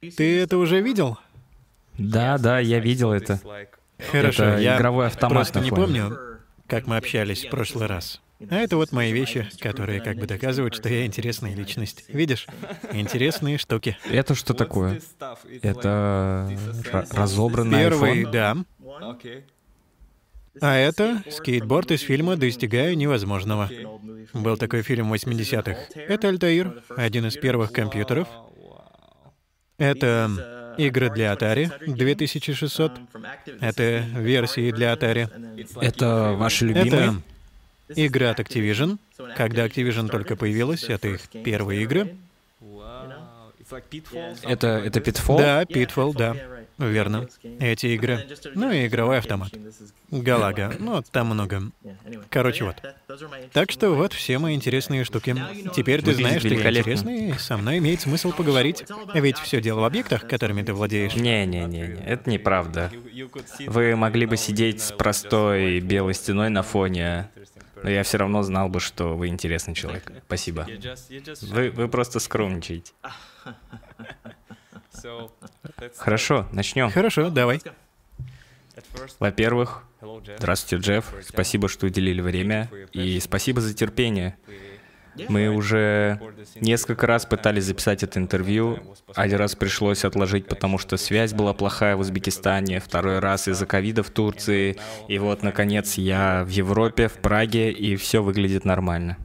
Ты это уже видел? Да, да, я видел это. Хорошо, Это я игровой автомат просто не помню, как мы общались в прошлый раз. А это вот мои вещи, которые как бы доказывают, что я интересная личность. Видишь? Интересные штуки. Это что такое? Это ра- разобранный Первый, iPhone? да. А это скейтборд из фильма «Достигая невозможного». Был такой фильм 80-х. Это Альтаир, один из первых компьютеров. Это игры для Atari 2600. Это версии для Atari. Это ваши любимые? Это игры от Activision. Когда Activision только появилась, это их первые игры. Это, это Pitfall? Да, Pitfall, да. Верно. Эти игры. Ну и игровой автомат. Галага. Ну, там много. Короче, вот. Так что вот все мои интересные штуки. Теперь ты знаешь, что я интересный, и со мной имеет смысл поговорить. Ведь все дело в объектах, которыми ты владеешь. Не-не-не, это неправда. Вы могли бы сидеть с простой белой стеной на фоне, но я все равно знал бы, что вы интересный человек. Спасибо. Вы, вы просто скромничаете. Хорошо, начнем. Хорошо, давай. Во-первых, здравствуйте, Джефф. Спасибо, что уделили время. И спасибо за терпение. Мы уже несколько раз пытались записать это интервью. Один раз пришлось отложить, потому что связь была плохая в Узбекистане, второй раз из-за ковида в Турции. И вот, наконец, я в Европе, в Праге, и все выглядит нормально.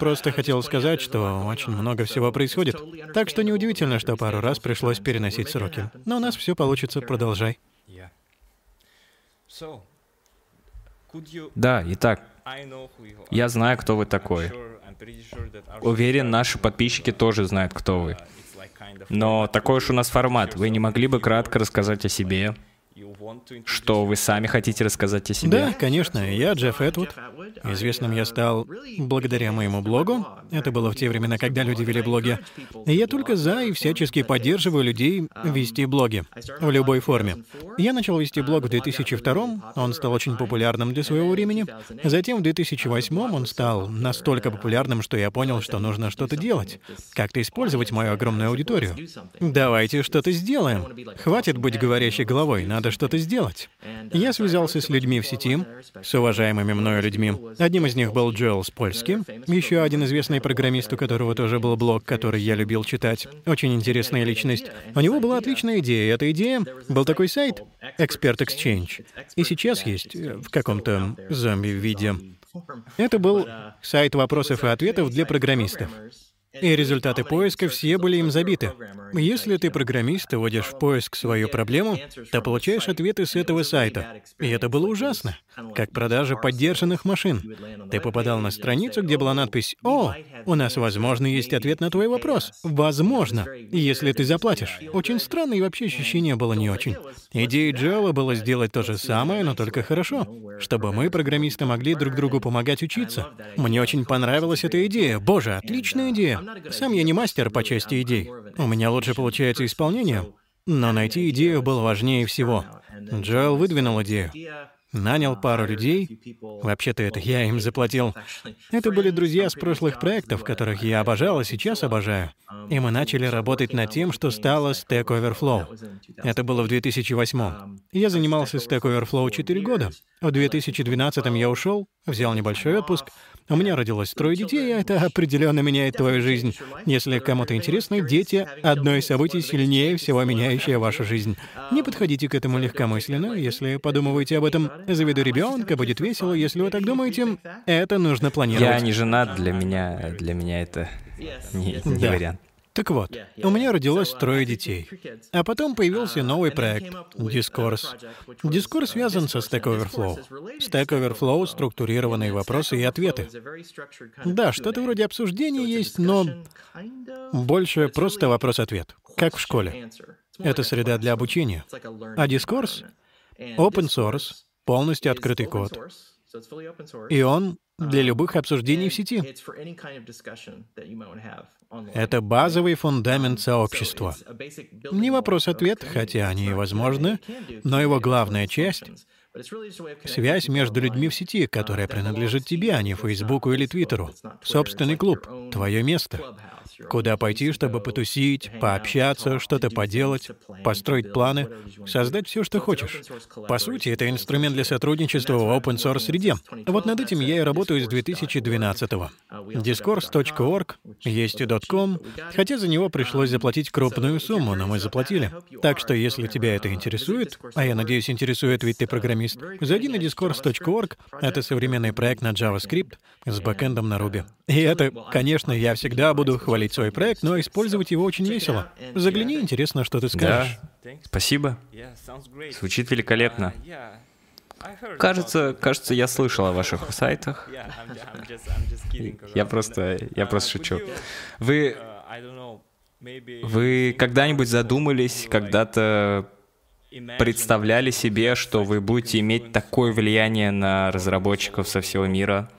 Просто хотел сказать, что очень много всего происходит. Так что неудивительно, что пару раз пришлось переносить сроки. Но у нас все получится, продолжай. Да, итак, я знаю, кто вы такой. Уверен, наши подписчики тоже знают, кто вы. Но такой уж у нас формат. Вы не могли бы кратко рассказать о себе? Что вы сами хотите рассказать о себе? Да, конечно, я Джефф Этвуд. Известным я стал благодаря моему блогу. Это было в те времена, когда люди вели блоги. Я только за и всячески поддерживаю людей вести блоги. В любой форме. Я начал вести блог в 2002 он стал очень популярным для своего времени. Затем в 2008 он стал настолько популярным, что я понял, что нужно что-то делать. Как-то использовать мою огромную аудиторию. Давайте что-то сделаем. Хватит быть говорящей головой, надо что-то сделать. Я связался с людьми в сети, с уважаемыми мною людьми. Одним из них был Джоэл Спольски, еще один известный программист, у которого тоже был блог, который я любил читать. Очень интересная личность. У него была отличная идея. Эта идея был такой сайт Expert Exchange. И сейчас есть э, в каком-то зомби-виде. Это был сайт вопросов и ответов для программистов. И результаты поиска все были им забиты. Если ты программист и вводишь в поиск свою проблему, то получаешь ответы с этого сайта. И это было ужасно. Как продажа поддержанных машин. Ты попадал на страницу, где была надпись «О, у нас, возможно, есть ответ на твой вопрос. Возможно, если ты заплатишь». Очень странно, и вообще ощущение было не очень. Идеей Джоэла было сделать то же самое, но только хорошо. Чтобы мы, программисты, могли друг другу помогать учиться. Мне очень понравилась эта идея. Боже, отличная идея. Сам я не мастер по части идей. У меня лучше получается исполнение. Но найти идею было важнее всего. Джоэл выдвинул идею. Нанял пару людей. Вообще-то это я им заплатил. Это были друзья с прошлых проектов, которых я обожал и сейчас обожаю. И мы начали работать над тем, что стало Stack Overflow. Это было в 2008. Я занимался Stack Overflow 4 года. В 2012 я ушел, взял небольшой отпуск. У меня родилось трое детей, и это определенно меняет твою жизнь. Если кому-то интересно, дети — одно из событий сильнее всего меняющее вашу жизнь. Не подходите к этому легкомысленно. Если подумываете об этом, заведу ребенка, будет весело. Если вы так думаете, это нужно планировать. Я не женат, для меня, для меня это не, не Да. вариант. Так вот, у меня родилось трое детей. А потом появился новый проект — Discourse. Discourse связан со Stack Overflow. Stack Overflow — структурированные вопросы и ответы. Да, что-то вроде обсуждений есть, но больше просто вопрос-ответ, как в школе. Это среда для обучения. А Discourse — open source, полностью открытый код. И он для любых обсуждений в сети. Это базовый фундамент сообщества. Не вопрос-ответ, хотя они и возможны, но его главная часть — связь между людьми в сети, которая принадлежит тебе, а не Фейсбуку или Твиттеру. Собственный клуб, твое место. Куда пойти, чтобы потусить, пообщаться, что-то поделать, построить планы, создать все, что хочешь. По сути, это инструмент для сотрудничества в open source среде. Вот над этим я и работаю с 2012 -го. Discourse.org, есть и .com, хотя за него пришлось заплатить крупную сумму, но мы заплатили. Так что, если тебя это интересует, а я надеюсь, интересует, ведь ты программист, зайди на discourse.org, это современный проект на JavaScript с бэкэндом на Ruby. И это, конечно, я всегда буду хвалить свой проект, но использовать его очень весело. Загляни, интересно, что ты скажешь. Да, спасибо. Звучит великолепно. Кажется, кажется, я слышал о ваших сайтах. Я просто, я просто шучу. Вы, вы когда-нибудь задумались, когда-то представляли себе, что вы будете иметь такое влияние на разработчиков со всего мира?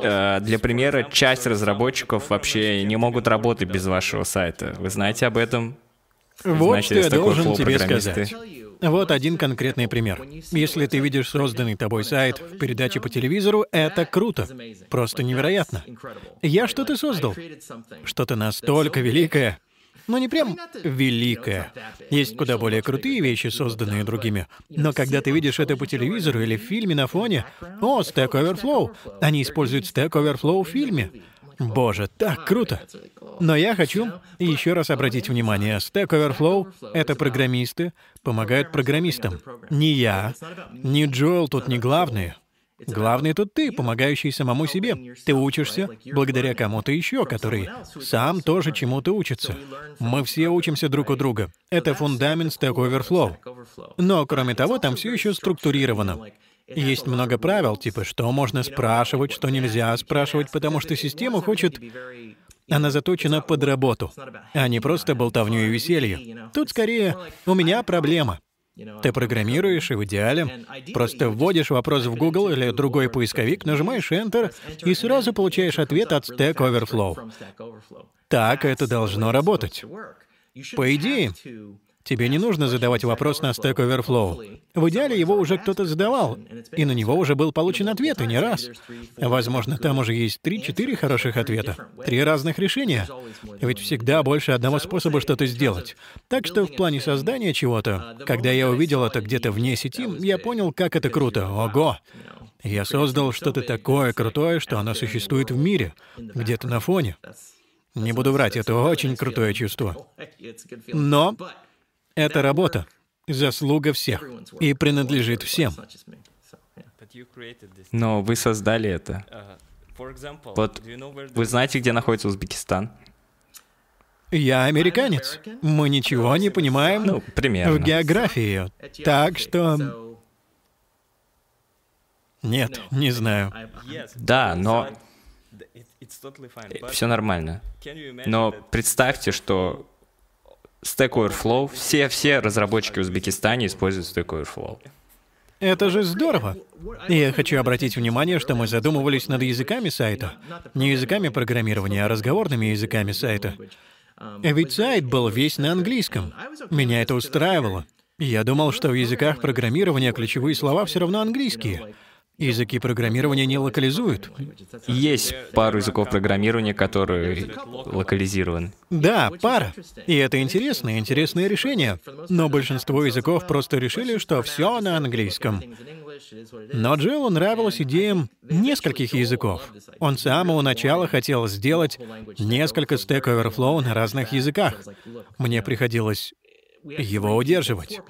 Э, для примера, часть разработчиков вообще не могут работать без вашего сайта. Вы знаете об этом? Вот Знаете, что я должен тебе сказать. Вот один конкретный пример. Если ты видишь созданный тобой сайт в передаче по телевизору, это круто. Просто невероятно. Я что-то создал. Что-то настолько великое, но не прям великое. Есть куда более крутые вещи, созданные другими. Но когда ты видишь это по телевизору или в фильме на фоне, о, Stack Overflow, они используют Stack Overflow в фильме. Боже, так круто! Но я хочу еще раз обратить внимание, Stack Overflow — это программисты, помогают программистам. Не я, не Джоэл тут не главные. Главный тут ты, помогающий самому себе. Ты учишься благодаря кому-то еще, который сам тоже чему-то учится. Мы все учимся друг у друга. Это фундамент Stack Overflow. Но, кроме того, там все еще структурировано. Есть много правил, типа, что можно спрашивать, что нельзя спрашивать, потому что система хочет... Она заточена под работу, а не просто болтовню и веселье. Тут скорее «у меня проблема». Ты программируешь, и в идеале просто вводишь вопрос в Google или другой поисковик, нажимаешь Enter и сразу получаешь ответ от Stack Overflow. Так это должно работать. По идее, Тебе не нужно задавать вопрос на Stack Overflow. В идеале его уже кто-то задавал, и на него уже был получен ответ, и не раз. Возможно, там уже есть три-четыре хороших ответа, три разных решения. Ведь всегда больше одного способа что-то сделать. Так что в плане создания чего-то, когда я увидел это где-то вне сети, я понял, как это круто. Ого! Я создал что-то такое крутое, что оно существует в мире, где-то на фоне. Не буду врать, это очень крутое чувство. Но это работа, заслуга всех и принадлежит всем. Но вы создали это. Вот вы знаете, где находится Узбекистан? Я американец. Мы ничего не понимаем ну, примерно. в географии. Так что... Нет, не знаю. Да, но... Все нормально. Но представьте, что Stack Overflow. Все, все разработчики в Узбекистане используют Stack Overflow. Это же здорово. И я хочу обратить внимание, что мы задумывались над языками сайта. Не языками программирования, а разговорными языками сайта. Ведь сайт был весь на английском. Меня это устраивало. Я думал, что в языках программирования ключевые слова все равно английские. Языки программирования не локализуют. Есть пару языков программирования, которые локализированы. Да, пара. И это интересное, интересное решение. Но большинство языков просто решили, что все на английском. Но Джилу нравилась идея нескольких языков. Он с самого начала хотел сделать несколько Stack Overflow на разных языках. Мне приходилось его удерживать.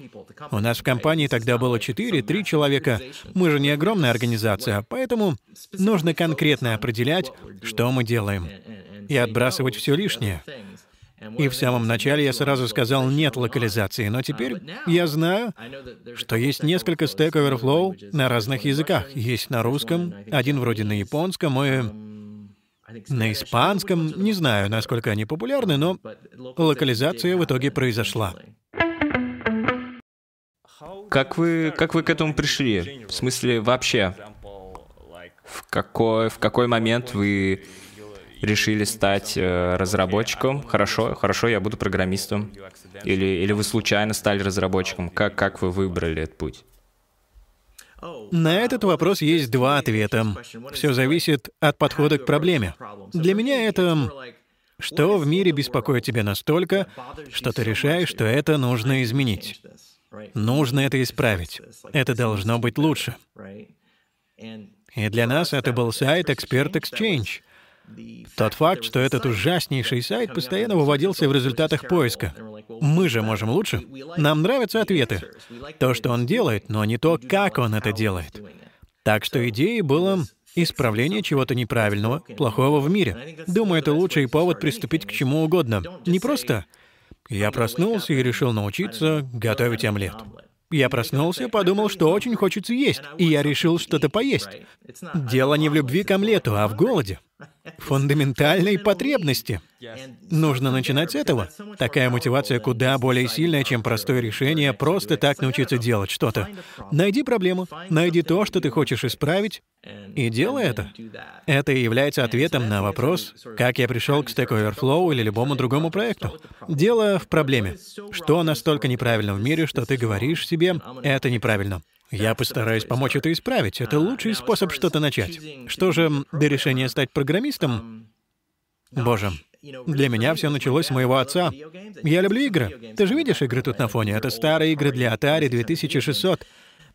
У нас в компании тогда было 4-3 человека. Мы же не огромная организация, поэтому нужно конкретно определять, что мы делаем, и отбрасывать все лишнее. И в самом начале я сразу сказал «нет локализации», но теперь я знаю, что есть несколько Stack Overflow на разных языках. Есть на русском, один вроде на японском и на испанском. Не знаю, насколько они популярны, но локализация в итоге произошла. Как вы, как вы к этому пришли? В смысле, вообще? В какой, в какой момент вы решили стать э, разработчиком? Хорошо, хорошо, я буду программистом. Или, или вы случайно стали разработчиком? Как, как вы выбрали этот путь? На этот вопрос есть два ответа. Все зависит от подхода к проблеме. Для меня это Что в мире беспокоит тебя настолько, что ты решаешь, что это нужно изменить? Нужно это исправить. Это должно быть лучше. И для нас это был сайт Expert Exchange. Тот факт, что этот ужаснейший сайт постоянно выводился в результатах поиска. Мы же можем лучше. Нам нравятся ответы. То, что он делает, но не то, как он это делает. Так что идеей было исправление чего-то неправильного, плохого в мире. Думаю, это лучший повод приступить к чему угодно. Не просто «я проснулся и решил научиться готовить омлет». Я проснулся, подумал, что очень хочется есть, и я решил что-то поесть. Дело не в любви к омлету, а в голоде. Фундаментальной потребности. Нужно начинать с этого. Такая мотивация куда более сильная, чем простое решение просто так научиться делать что-то. Найди проблему, найди то, что ты хочешь исправить, и делай это. Это и является ответом на вопрос, как я пришел к Stack Overflow или любому другому проекту. Дело в проблеме. Что настолько неправильно в мире, что ты говоришь себе, это неправильно. Я постараюсь помочь это исправить. Это лучший способ что-то начать. Что же до решения стать программистом? Боже, для меня все началось с моего отца. Я люблю игры. Ты же видишь игры тут на фоне? Это старые игры для Atari 2600.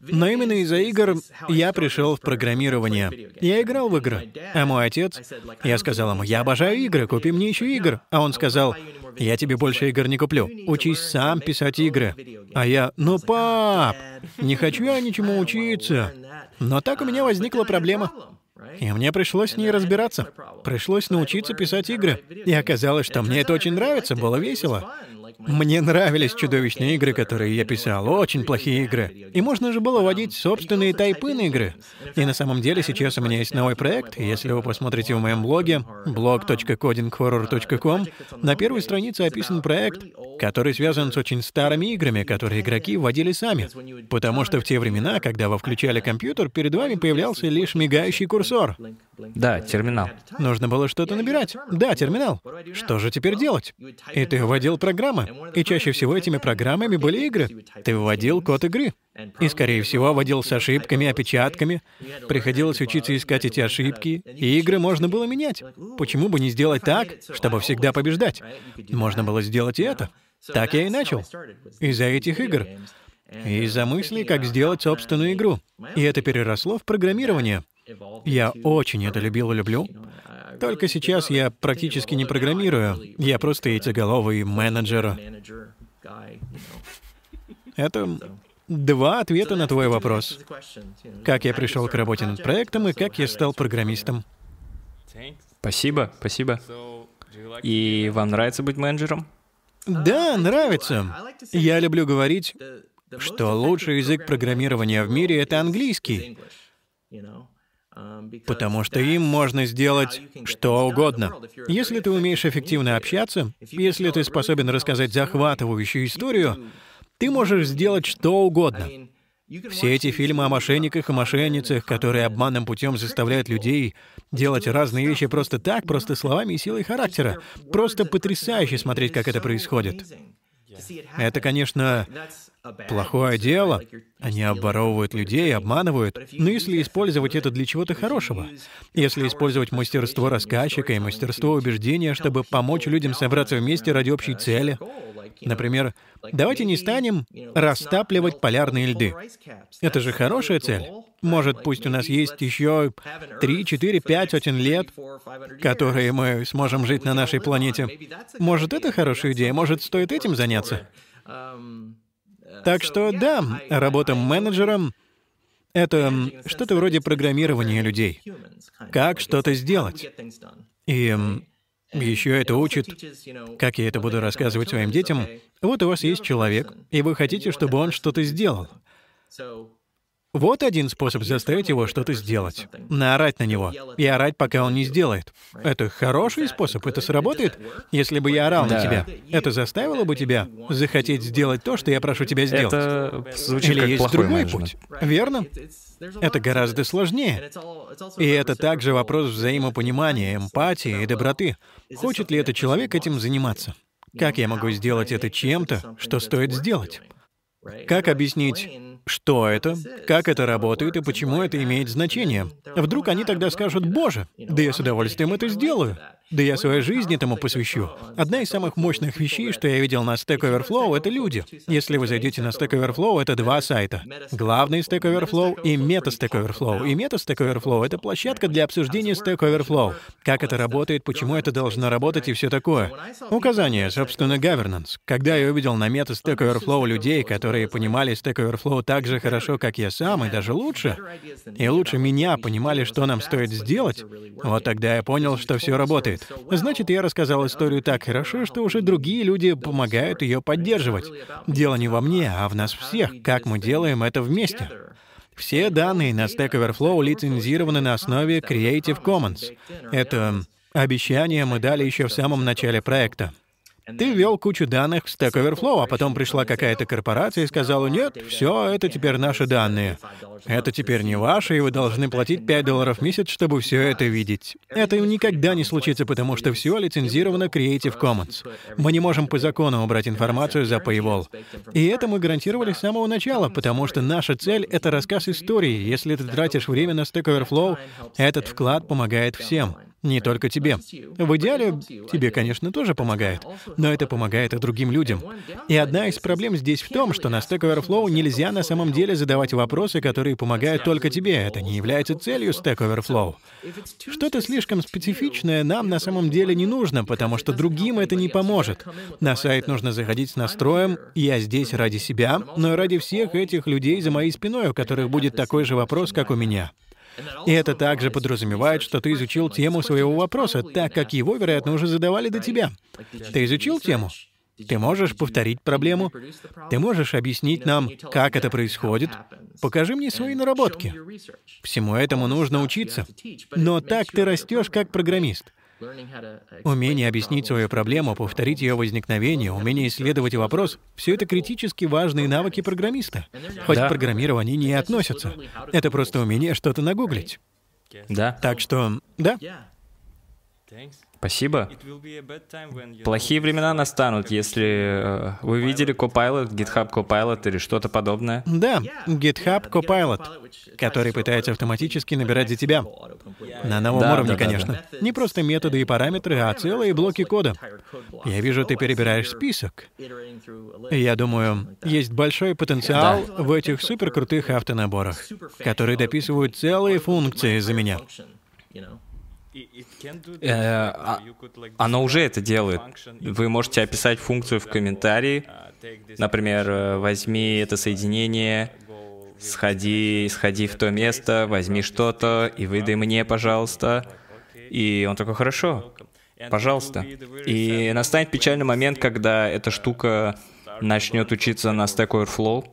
Но именно из-за игр я пришел в программирование. Я играл в игры. А мой отец, я сказал ему, я обожаю игры, купи мне еще игр. А он сказал, я тебе больше игр не куплю. Учись сам писать игры. А я, ну, пап, не хочу я ничему учиться. Но так у меня возникла проблема. И мне пришлось с ней разбираться. Пришлось научиться писать игры. И оказалось, что мне это очень нравится, было весело. Мне нравились чудовищные игры, которые я писал, очень плохие игры. И можно же было вводить собственные тайпы на игры. И на самом деле сейчас у меня есть новый проект, если вы посмотрите в моем блоге, blog.codinghorror.com, на первой странице описан проект, который связан с очень старыми играми, которые игроки вводили сами. Потому что в те времена, когда вы включали компьютер, перед вами появлялся лишь мигающий курсор. Да, терминал. Нужно было что-то набирать. Да, терминал. Что же теперь делать? И ты вводил программы. И чаще всего этими программами были игры. Ты вводил код игры. И, скорее всего, вводил с ошибками, опечатками. Приходилось учиться искать эти ошибки, и игры можно было менять. Почему бы не сделать так, чтобы всегда побеждать? Можно было сделать и это. Так я и начал. Из-за этих игр. Из-за мысли, как сделать собственную игру. И это переросло в программирование. Я очень это любил и люблю. Только сейчас я практически не программирую. Я просто яйцеголовый менеджер. Это два ответа на твой вопрос. Как я пришел к работе над проектом и как я стал программистом. Спасибо, спасибо. И вам нравится быть менеджером? Да, нравится. Я люблю говорить, что лучший язык программирования в мире — это английский. Потому что им можно сделать что угодно. Если ты умеешь эффективно общаться, если ты способен рассказать захватывающую историю, ты можешь сделать что угодно. Все эти фильмы о мошенниках и мошенницах, которые обманным путем заставляют людей делать разные вещи просто так, просто словами и силой характера. Просто потрясающе смотреть, как это происходит. Это, конечно, плохое дело. Они обворовывают людей, обманывают. Но если использовать это для чего-то хорошего, если использовать мастерство рассказчика и мастерство убеждения, чтобы помочь людям собраться вместе ради общей цели, например, давайте не станем растапливать полярные льды. Это же хорошая цель. Может, пусть у нас есть еще 3, 4, 5 сотен лет, которые мы сможем жить на нашей планете. Может, это хорошая идея? Может, стоит этим заняться? Так что да, работа менеджером — это что-то вроде программирования людей. Как что-то сделать. И еще это учит, как я это буду рассказывать своим детям. Вот у вас есть человек, и вы хотите, чтобы он что-то сделал. Вот один способ заставить его что-то сделать. Наорать на него. И орать, пока он не сделает. Это хороший способ, это сработает. Если бы я орал да. на тебя, это заставило бы тебя захотеть сделать то, что я прошу тебя сделать. Это звучит Или как есть другой менеджмент. путь. Верно? Это гораздо сложнее. И это также вопрос взаимопонимания, эмпатии и доброты. Хочет ли этот человек этим заниматься? Как я могу сделать это чем-то, что стоит сделать? Как объяснить, что это, как это работает и почему это имеет значение? Вдруг они тогда скажут, «Боже, да я с удовольствием это сделаю». Да я свою жизнь этому посвящу. Одна из самых мощных вещей, что я видел на Stack Overflow, это люди. Если вы зайдете на Stack Overflow, это два сайта. Главный Stack Overflow и Meta Stack Overflow. И Meta Stack Overflow — это площадка для обсуждения Stack Overflow. Как это работает, почему это должно работать и все такое. Указание, собственно, governance. Когда я увидел на Meta Stack Overflow людей, которые понимали Stack Overflow так же хорошо, как я сам, и даже лучше, и лучше меня понимали, что нам стоит сделать, вот тогда я понял, что все работает. Значит, я рассказал историю так хорошо, что уже другие люди помогают ее поддерживать. Дело не во мне, а в нас всех, как мы делаем это вместе. Все данные на Stack Overflow лицензированы на основе Creative Commons. Это обещание мы дали еще в самом начале проекта. Ты ввел кучу данных в Stack Overflow, а потом пришла какая-то корпорация и сказала, нет, все, это теперь наши данные. Это теперь не ваше, и вы должны платить 5 долларов в месяц, чтобы все это видеть. Это никогда не случится, потому что все лицензировано Creative Commons. Мы не можем по закону убрать информацию за Paywall. И это мы гарантировали с самого начала, потому что наша цель — это рассказ истории. Если ты тратишь время на Stack Overflow, этот вклад помогает всем. Не только тебе. В идеале тебе, конечно, тоже помогает, но это помогает и другим людям. И одна из проблем здесь в том, что на Stack Overflow нельзя на самом деле задавать вопросы, которые помогают только тебе. Это не является целью Stack Overflow. Что-то слишком специфичное нам на самом деле не нужно, потому что другим это не поможет. На сайт нужно заходить с настроем «Я здесь ради себя», но и ради всех этих людей за моей спиной, у которых будет такой же вопрос, как у меня. И это также подразумевает, что ты изучил тему своего вопроса, так как его, вероятно, уже задавали до тебя. Ты изучил тему? Ты можешь повторить проблему? Ты можешь объяснить нам, как это происходит? Покажи мне свои наработки. Всему этому нужно учиться. Но так ты растешь как программист. Умение объяснить свою проблему, повторить ее возникновение, умение исследовать вопрос — все это критически важные навыки программиста. Хоть да. к программированию не относятся. Это просто умение что-то нагуглить. Да. Так что, да. Спасибо. Плохие времена настанут, если э, вы видели Copilot, GitHub Copilot или что-то подобное. Да, GitHub Copilot, который пытается автоматически набирать за тебя. На новом да, уровне, да, конечно. Да, Не просто методы и параметры, а целые блоки кода. Я вижу, ты перебираешь список. Я думаю, есть большой потенциал да. в этих суперкрутых автонаборах, которые дописывают целые функции за меня. Э, а, оно уже это делает. Вы можете описать функцию в комментарии. Например, э, возьми это соединение, сходи, сходи в то место, возьми что-то и выдай мне, пожалуйста. И он такой, хорошо, пожалуйста. И настанет печальный момент, когда эта штука начнет учиться на Stack Overflow,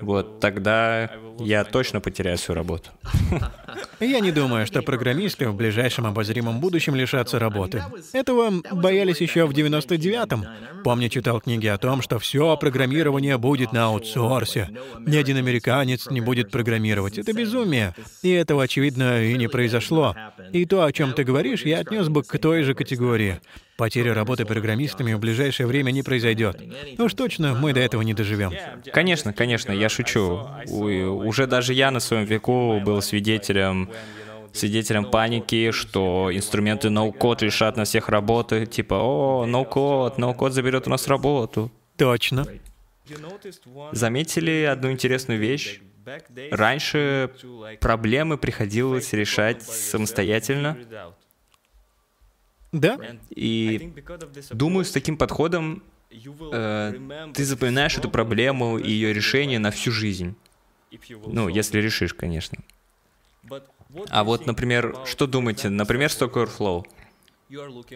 вот тогда я точно потеряю свою работу. Я не думаю, что программисты в ближайшем обозримом будущем лишатся работы. Этого боялись еще в 99-м. Помню, читал книги о том, что все программирование будет на аутсорсе. Ни один американец не будет программировать. Это безумие. И этого, очевидно, и не произошло. И то, о чем ты говоришь, я отнес бы к той же категории. Потеря работы программистами в ближайшее время не произойдет. Уж точно мы до этого не доживем. Конечно, конечно, я шучу. Уже даже я на своем веку был свидетелем свидетелем паники, что инструменты ноу-код лишат на всех работы, типа, о, ноу-код, ноу-код заберет у нас работу. Точно. Заметили одну интересную вещь? Раньше проблемы приходилось решать самостоятельно, да. И думаю, с таким подходом э, ты запоминаешь эту проблему и ее решение на всю жизнь. Ну, если решишь, конечно. А вот, например, что думаете? Например, Stack Overflow.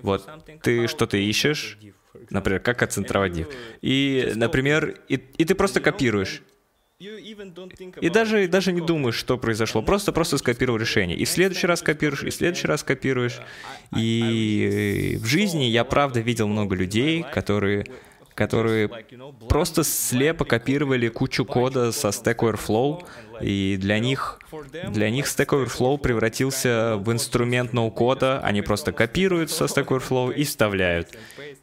Вот, ты что-то ищешь, например, как отцентровать div. И, например, и, и ты просто копируешь. И даже, даже не думаешь, что произошло. Просто, просто скопировал решение. И в следующий раз копируешь, и в следующий раз копируешь. И в жизни я правда видел много людей, которые которые просто слепо копировали кучу кода со Stack Overflow, и для них, для них Stack Overflow превратился в инструмент ноу-кода, они просто копируют со Stack Overflow и вставляют.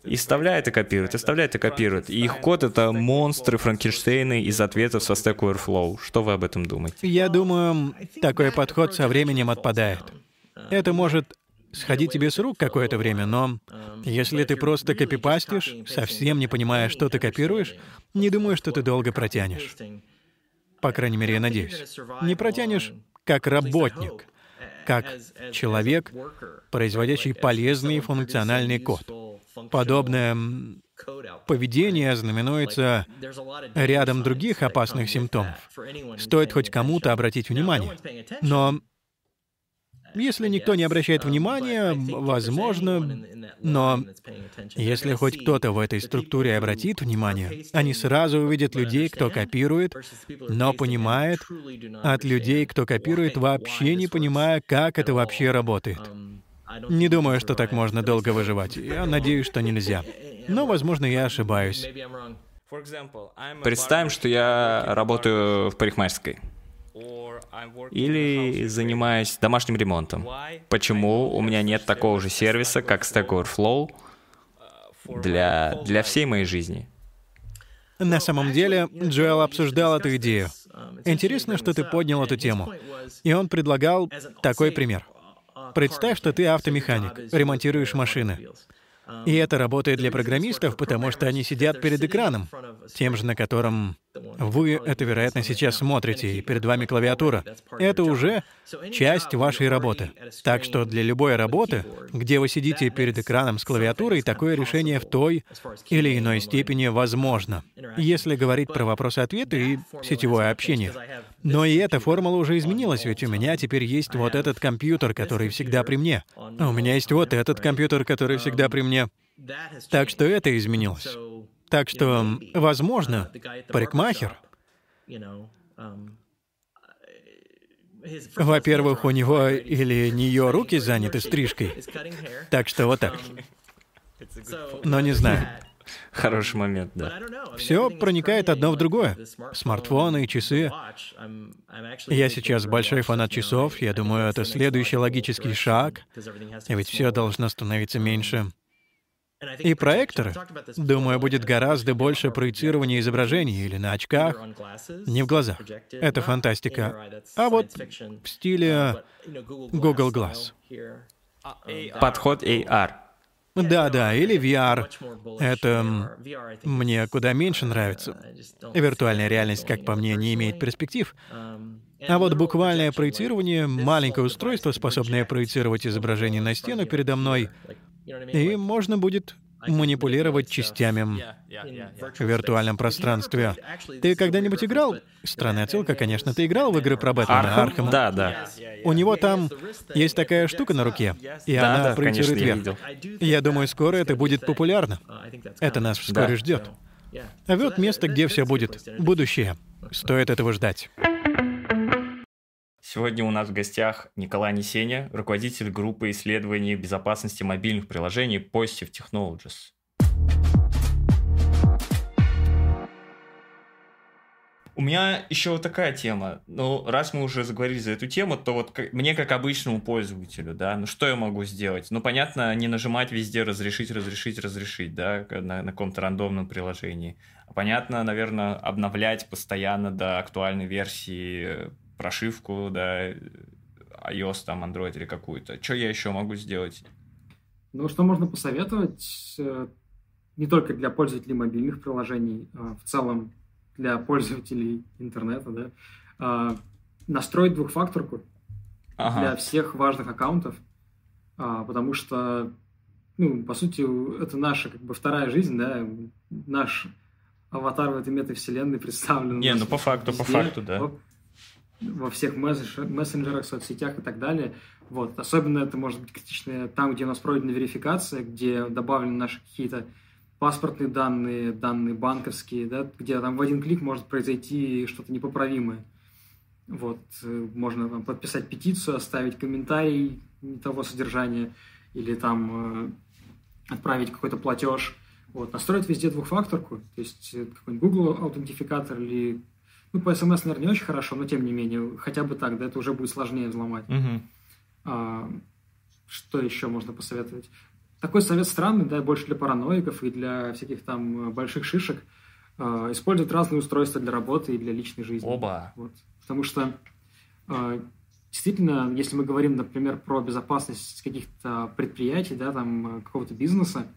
И вставляют и копируют, и вставляют и копируют. И их код — это монстры Франкенштейны из ответов со Stack Overflow. Что вы об этом думаете? Я думаю, такой подход со временем отпадает. Это может сходить тебе с рук какое-то время, но если ты просто копипастишь, совсем не понимая, что ты копируешь, не думаю, что ты долго протянешь. По крайней мере, я надеюсь. Не протянешь как работник, как человек, производящий полезный функциональный код. Подобное поведение знаменуется рядом других опасных симптомов. Стоит хоть кому-то обратить внимание. Но если никто не обращает внимания, возможно, но если хоть кто-то в этой структуре обратит внимание, они сразу увидят людей, кто копирует, но понимает, от людей, кто копирует, вообще не понимая, как это вообще работает. Не думаю, что так можно долго выживать. Я надеюсь, что нельзя. Но, возможно, я ошибаюсь. Представим, что я работаю в парикмахерской или занимаюсь домашним ремонтом. Почему у меня нет такого же сервиса, как Stack Overflow для, для всей моей жизни? На самом деле, Джоэл обсуждал эту идею. Интересно, что ты поднял эту тему. И он предлагал такой пример. Представь, что ты автомеханик, ремонтируешь машины. И это работает для программистов, потому что они сидят перед экраном, тем же, на котором вы это, вероятно, сейчас смотрите, и перед вами клавиатура. Это уже часть вашей работы. Так что для любой работы, где вы сидите перед экраном с клавиатурой, такое решение в той или иной степени возможно, если говорить про вопросы-ответы и сетевое общение. Но и эта формула уже изменилась, ведь у меня теперь есть вот этот компьютер, который всегда при мне. У меня есть вот этот компьютер, который всегда при мне. Так что это изменилось. Так что, возможно, парикмахер, во-первых, у него или нее руки заняты стрижкой. Так что вот так. Но не знаю. Хороший момент, да. Все проникает одно в другое. Смартфоны, часы. Я сейчас большой фанат часов. Я думаю, это следующий логический шаг. Ведь все должно становиться меньше. И проекторы, думаю, будет гораздо больше проецирования изображений или на очках, не в глазах. Это фантастика. А вот в стиле Google Glass. Подход AR. Да, да, или VR. Это мне куда меньше нравится. Виртуальная реальность, как по мне, не имеет перспектив. А вот буквальное проецирование, маленькое устройство, способное проецировать изображение на стену передо мной, и можно будет манипулировать частями в виртуальном пространстве. Ты когда-нибудь играл? Странная отсылка, конечно. Ты играл в игры про Бэтмена Архам? Да, да. У него там есть такая штука на руке, и да, она да, проецирует вверх. Я, я думаю, скоро это будет популярно. Это нас вскоре Да. ждет. А вот место, где все будет. Будущее. Стоит этого ждать. Сегодня у нас в гостях Николай Несеня, руководитель группы исследований безопасности мобильных приложений Positive Technologies. У меня еще вот такая тема. Ну, раз мы уже заговорили за эту тему, то вот как- мне как обычному пользователю, да, ну что я могу сделать? Ну, понятно, не нажимать везде разрешить, разрешить, разрешить, да, на, на каком-то рандомном приложении. Понятно, наверное, обновлять постоянно до актуальной версии э, прошивку, да, iOS, там, Android или какую-то. Что я еще могу сделать? Ну, что можно посоветовать, э, не только для пользователей мобильных приложений, а в целом для пользователей интернета, да, а, настроить двухфакторку для Ага. всех важных аккаунтов, а, потому что, ну, по сути, это наша как бы вторая жизнь, да, наш аватар в этой метавселенной представлен. Не, ну, по факту, по везде, факту, да. Во- всех мессендж- мессенджерах, соцсетях и так далее. Вот. Особенно это может быть критично там, где у нас пройдена верификация, где добавлены наши какие-то паспортные данные, данные банковские, да, где там в один клик может произойти что-то непоправимое. Вот, можно там, подписать петицию, оставить комментарий того содержания, или там э, отправить какой-то платеж. Вот, настроить везде двухфакторку, то есть э, какой-нибудь Google аутентификатор или ну, по смс, наверное, не очень хорошо, но тем не менее, хотя бы так, да, это уже будет сложнее взломать. Мгм. А, что еще можно посоветовать? Такой совет странный, да, больше для параноиков и для всяких там больших шишек. А, использовать разные устройства для работы и для личной жизни. Оба. Вот. Потому что а, действительно, если мы говорим, например, про безопасность каких-то предприятий, да, там, какого-то бизнеса,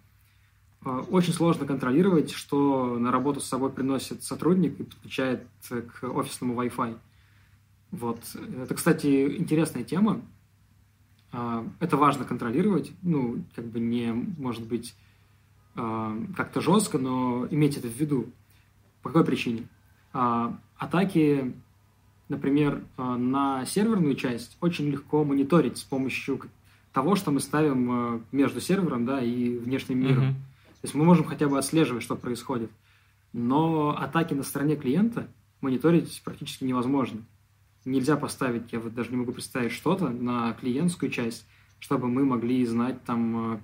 очень сложно контролировать, что на работу с собой приносит сотрудник и подключает к офисному Wi-Fi. Вот. Это, кстати, интересная тема. А, это важно контролировать. Ну, как бы не, может быть, а, как-то жестко, но иметь это в виду. По какой причине? А, атаки, например, на серверную часть очень легко мониторить с помощью того, что мы ставим между сервером да, и внешним миром. Mm-hmm. Есть мы можем хотя бы отслеживать, что происходит. Но атаки на стороне клиента мониторить практически невозможно нельзя поставить, я вот даже не могу представить что-то на клиентскую часть, чтобы мы могли знать там э,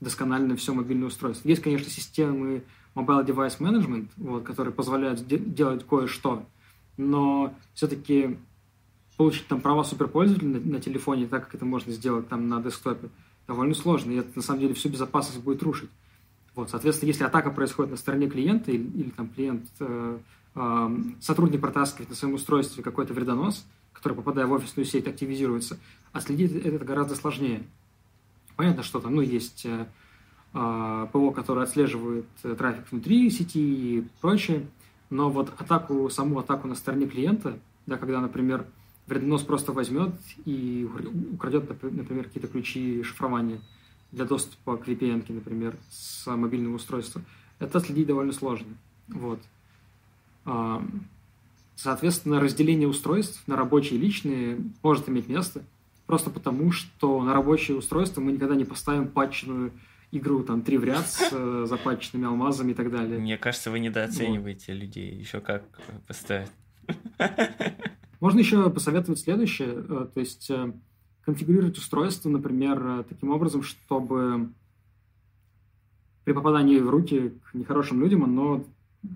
досконально все мобильное устройство. Есть, конечно, системы Mobile Device Management, вот, которые позволяют делать кое-что, но все-таки получить там права суперпользователя на, на телефоне, так как это можно сделать там на десктопе, довольно сложно, и это на самом деле всю безопасность будет рушить. Вот, соответственно, если атака происходит на стороне клиента или, или там клиент э, сотрудник протаскивает на своем устройстве какой-то вредонос, который, попадая в офисную сеть, активизируется, а следить это гораздо сложнее. Понятно, что там ну, есть э, а, ПО, которое отслеживает э, трафик внутри сети и прочее, но вот атаку, саму атаку на стороне клиента, да, когда, например, вредонос просто возьмет и украдет, например, какие-то ключи шифрования для доступа к VPN, например, с мобильного устройства, это следить довольно сложно. Вот. Соответственно, разделение устройств на рабочие и личные может иметь место, просто потому, что на рабочее устройство мы никогда не поставим патчную игру, там, три в ряд с э, запатченными алмазами и так далее. Мне кажется, вы недооцениваете вот. людей. Еще как поставить. Можно еще посоветовать следующее, э, то есть э, конфигурировать устройство, например, таким образом, чтобы при попадании в руки к нехорошим людям оно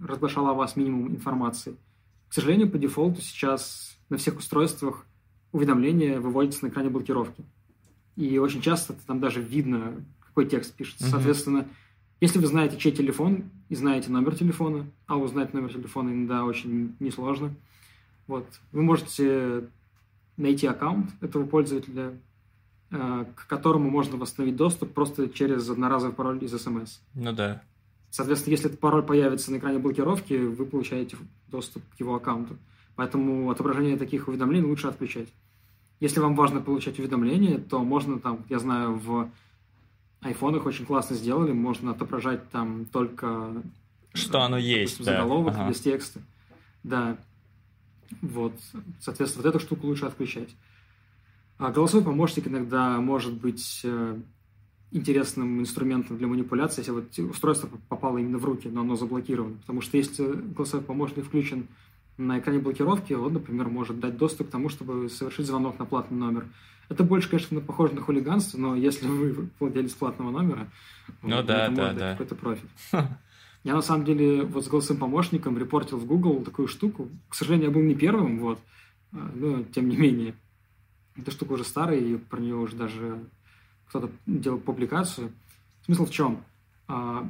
разглашала о вас минимум информации. К сожалению, по дефолту сейчас на всех устройствах уведомления выводятся на экране блокировки. И очень часто там даже видно, какой текст пишется. Mm-hmm. Соответственно, если вы знаете, чей телефон, и знаете номер телефона, а узнать номер телефона иногда очень несложно, вот, вы можете найти аккаунт этого пользователя, э, к которому можно восстановить доступ просто через одноразовый пароль из СМС. Ну да. Соответственно, если этот пароль появится на экране блокировки, вы получаете доступ к его аккаунту. Поэтому отображение таких уведомлений лучше отключать. Если вам важно получать уведомления, то можно там, я знаю, в айфонах очень классно сделали, можно отображать там только... Что оно есть, да. Заголовок ага. без текста. Да. Вот. Соответственно, вот эту штуку лучше отключать. А голосовой помощник иногда может быть э, интересным инструментом для манипуляции, если вот устройство попало именно в руки, но оно заблокировано. Потому что если голосовой помощник включен на экране блокировки, он, например, может дать доступ к тому, чтобы совершить звонок на платный номер. Это больше, конечно, похоже на хулиганство, но если вы владелец платного номера, ну, да, да, да. какой-то профит. Я на самом деле вот с голосовым помощником репортил в Google такую штуку. К сожалению, я был не первым, вот, а, но тем не менее. Эта штука уже старая, и про нее уже даже кто-то делал публикацию. Смысл в чем? А,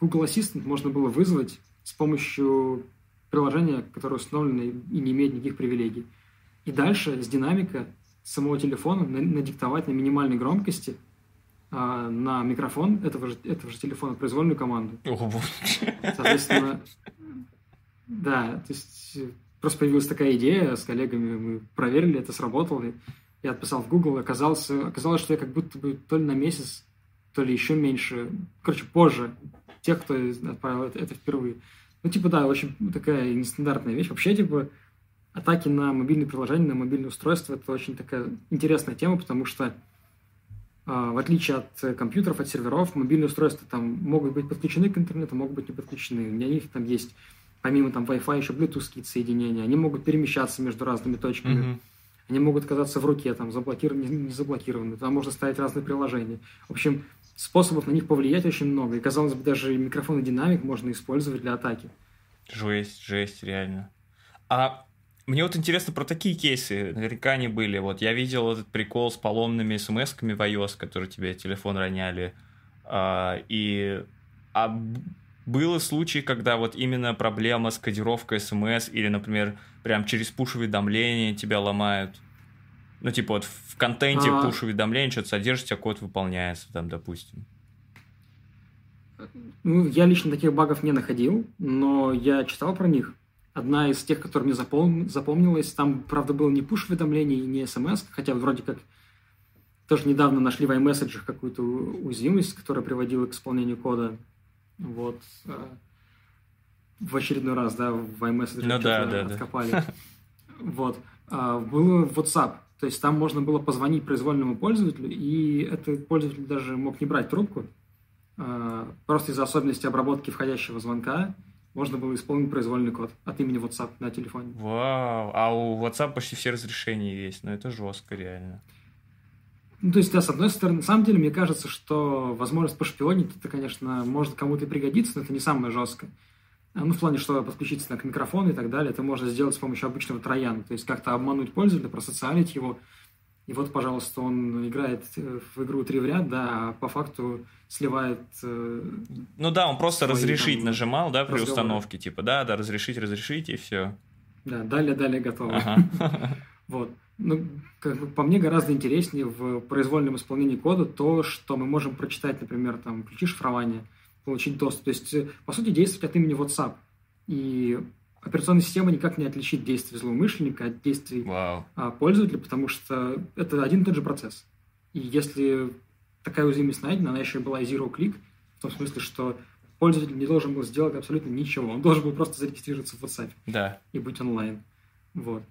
Google Assistant можно было вызвать с помощью приложения, которое установлено и не имеет никаких привилегий. И дальше с динамика самого телефона надиктовать на минимальной громкости а, на микрофон этого же, этого же телефона произвольную команду. Соответственно, да, то есть просто появилась такая идея с коллегами, мы проверили, это сработало, я отписал в Google, оказалось, оказалось, что я как будто бы то ли на месяц, то ли еще меньше, короче, позже тех, кто отправил это, это впервые. Ну, типа, да, очень такая нестандартная вещь. Вообще, типа, атаки на мобильные приложения, на мобильные устройства – это очень такая интересная тема, потому что в отличие от компьютеров, от серверов, мобильные устройства там могут быть подключены к интернету, могут быть не подключены. У них там есть, помимо там Wi-Fi, еще Bluetooth соединения. Они могут перемещаться между разными точками. Mm-hmm. Они могут оказаться в руке, там, заблокированы, не заблокированы. Там можно ставить разные приложения. В общем, способов на них повлиять очень много. И, казалось бы, даже микрофон и динамик можно использовать для атаки. Жесть, жесть, реально. А мне вот интересно про такие кейсы. Наверняка они были. Вот я видел этот прикол с поломными смс-ками в iOS, которые тебе телефон роняли. А, и а было случаи, когда вот именно проблема с кодировкой смс или, например, прям через пуш-уведомления тебя ломают? Ну, типа вот в контенте а... пуш-уведомления что-то содержится, а код выполняется там, допустим. Ну, я лично таких багов не находил, но я читал про них. Одна из тех, которая мне запом... запомнилась, там, правда, было не пуш-уведомление и не смс, хотя вроде как тоже недавно нашли в iMessage какую-то уязвимость, которая приводила к исполнению кода. Вот. Э, в очередной раз, да, в iMessage ну, да, да, откопали. Да. Вот. А, было WhatsApp. То есть там можно было позвонить произвольному пользователю, и этот пользователь даже мог не брать трубку. А, просто из-за особенностей обработки входящего звонка можно было исполнить произвольный код от имени WhatsApp на телефоне. Вау, а у WhatsApp почти все разрешения есть, но это жестко реально. Ну, то есть, да, с одной стороны, на самом деле, мне кажется, что возможность пошпионить, это, конечно, может кому-то и пригодиться, но это не самое жесткое. А, ну, в плане, что подключиться к микрофону и так далее, это можно сделать с помощью обычного трояна. То есть, как-то обмануть пользователя, просоциалить его. И вот, пожалуйста, он играет э, в игру три в ряд, да, а по факту сливает... Э, ну да, он просто свои, разрешить там, нажимал, да, при разговоры. установке, типа, да, да, разрешить, разрешить, и все. Да, далее, далее готово. Ага. Вот. Ну, как бы, по мне гораздо интереснее в произвольном исполнении кода то, что мы можем прочитать, например, там, ключи шифрования, получить доступ. То есть, э, по сути, действовать от имени WhatsApp. И операционная система никак не отличит действия злоумышленника от действий wow. пользователя, потому что это один и тот же процесс. И если такая уязвимость найдена, она еще и была zero click, в том смысле, что пользователь не должен был сделать абсолютно ничего. Он должен был просто зарегистрироваться в WhatsApp да. и быть онлайн. Вот.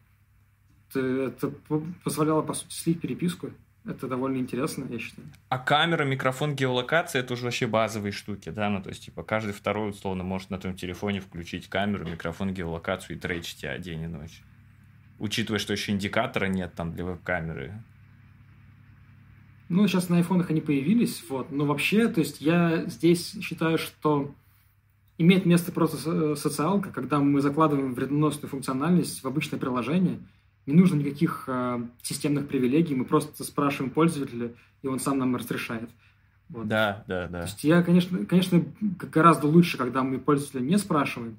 Это позволяло, по сути, слить переписку. Это довольно интересно, я считаю. А камера, микрофон, геолокация это уже вообще базовые штуки, да? Ну, то есть, типа, каждый второй, условно, может на твоем телефоне включить камеру, микрофон, геолокацию и тречить тебя день и ночь. Учитывая, что еще индикатора нет там для веб-камеры. Ну, сейчас на айфонах они появились, вот. Но вообще, то есть, я здесь считаю, что имеет место просто социалка, когда мы закладываем вредоносную функциональность в обычное приложение – не нужно никаких э, системных привилегий, мы просто спрашиваем пользователя, и он сам нам разрешает. Вот. Да, да, да. То есть я, конечно, конечно, гораздо лучше, когда мы пользователя не спрашиваем,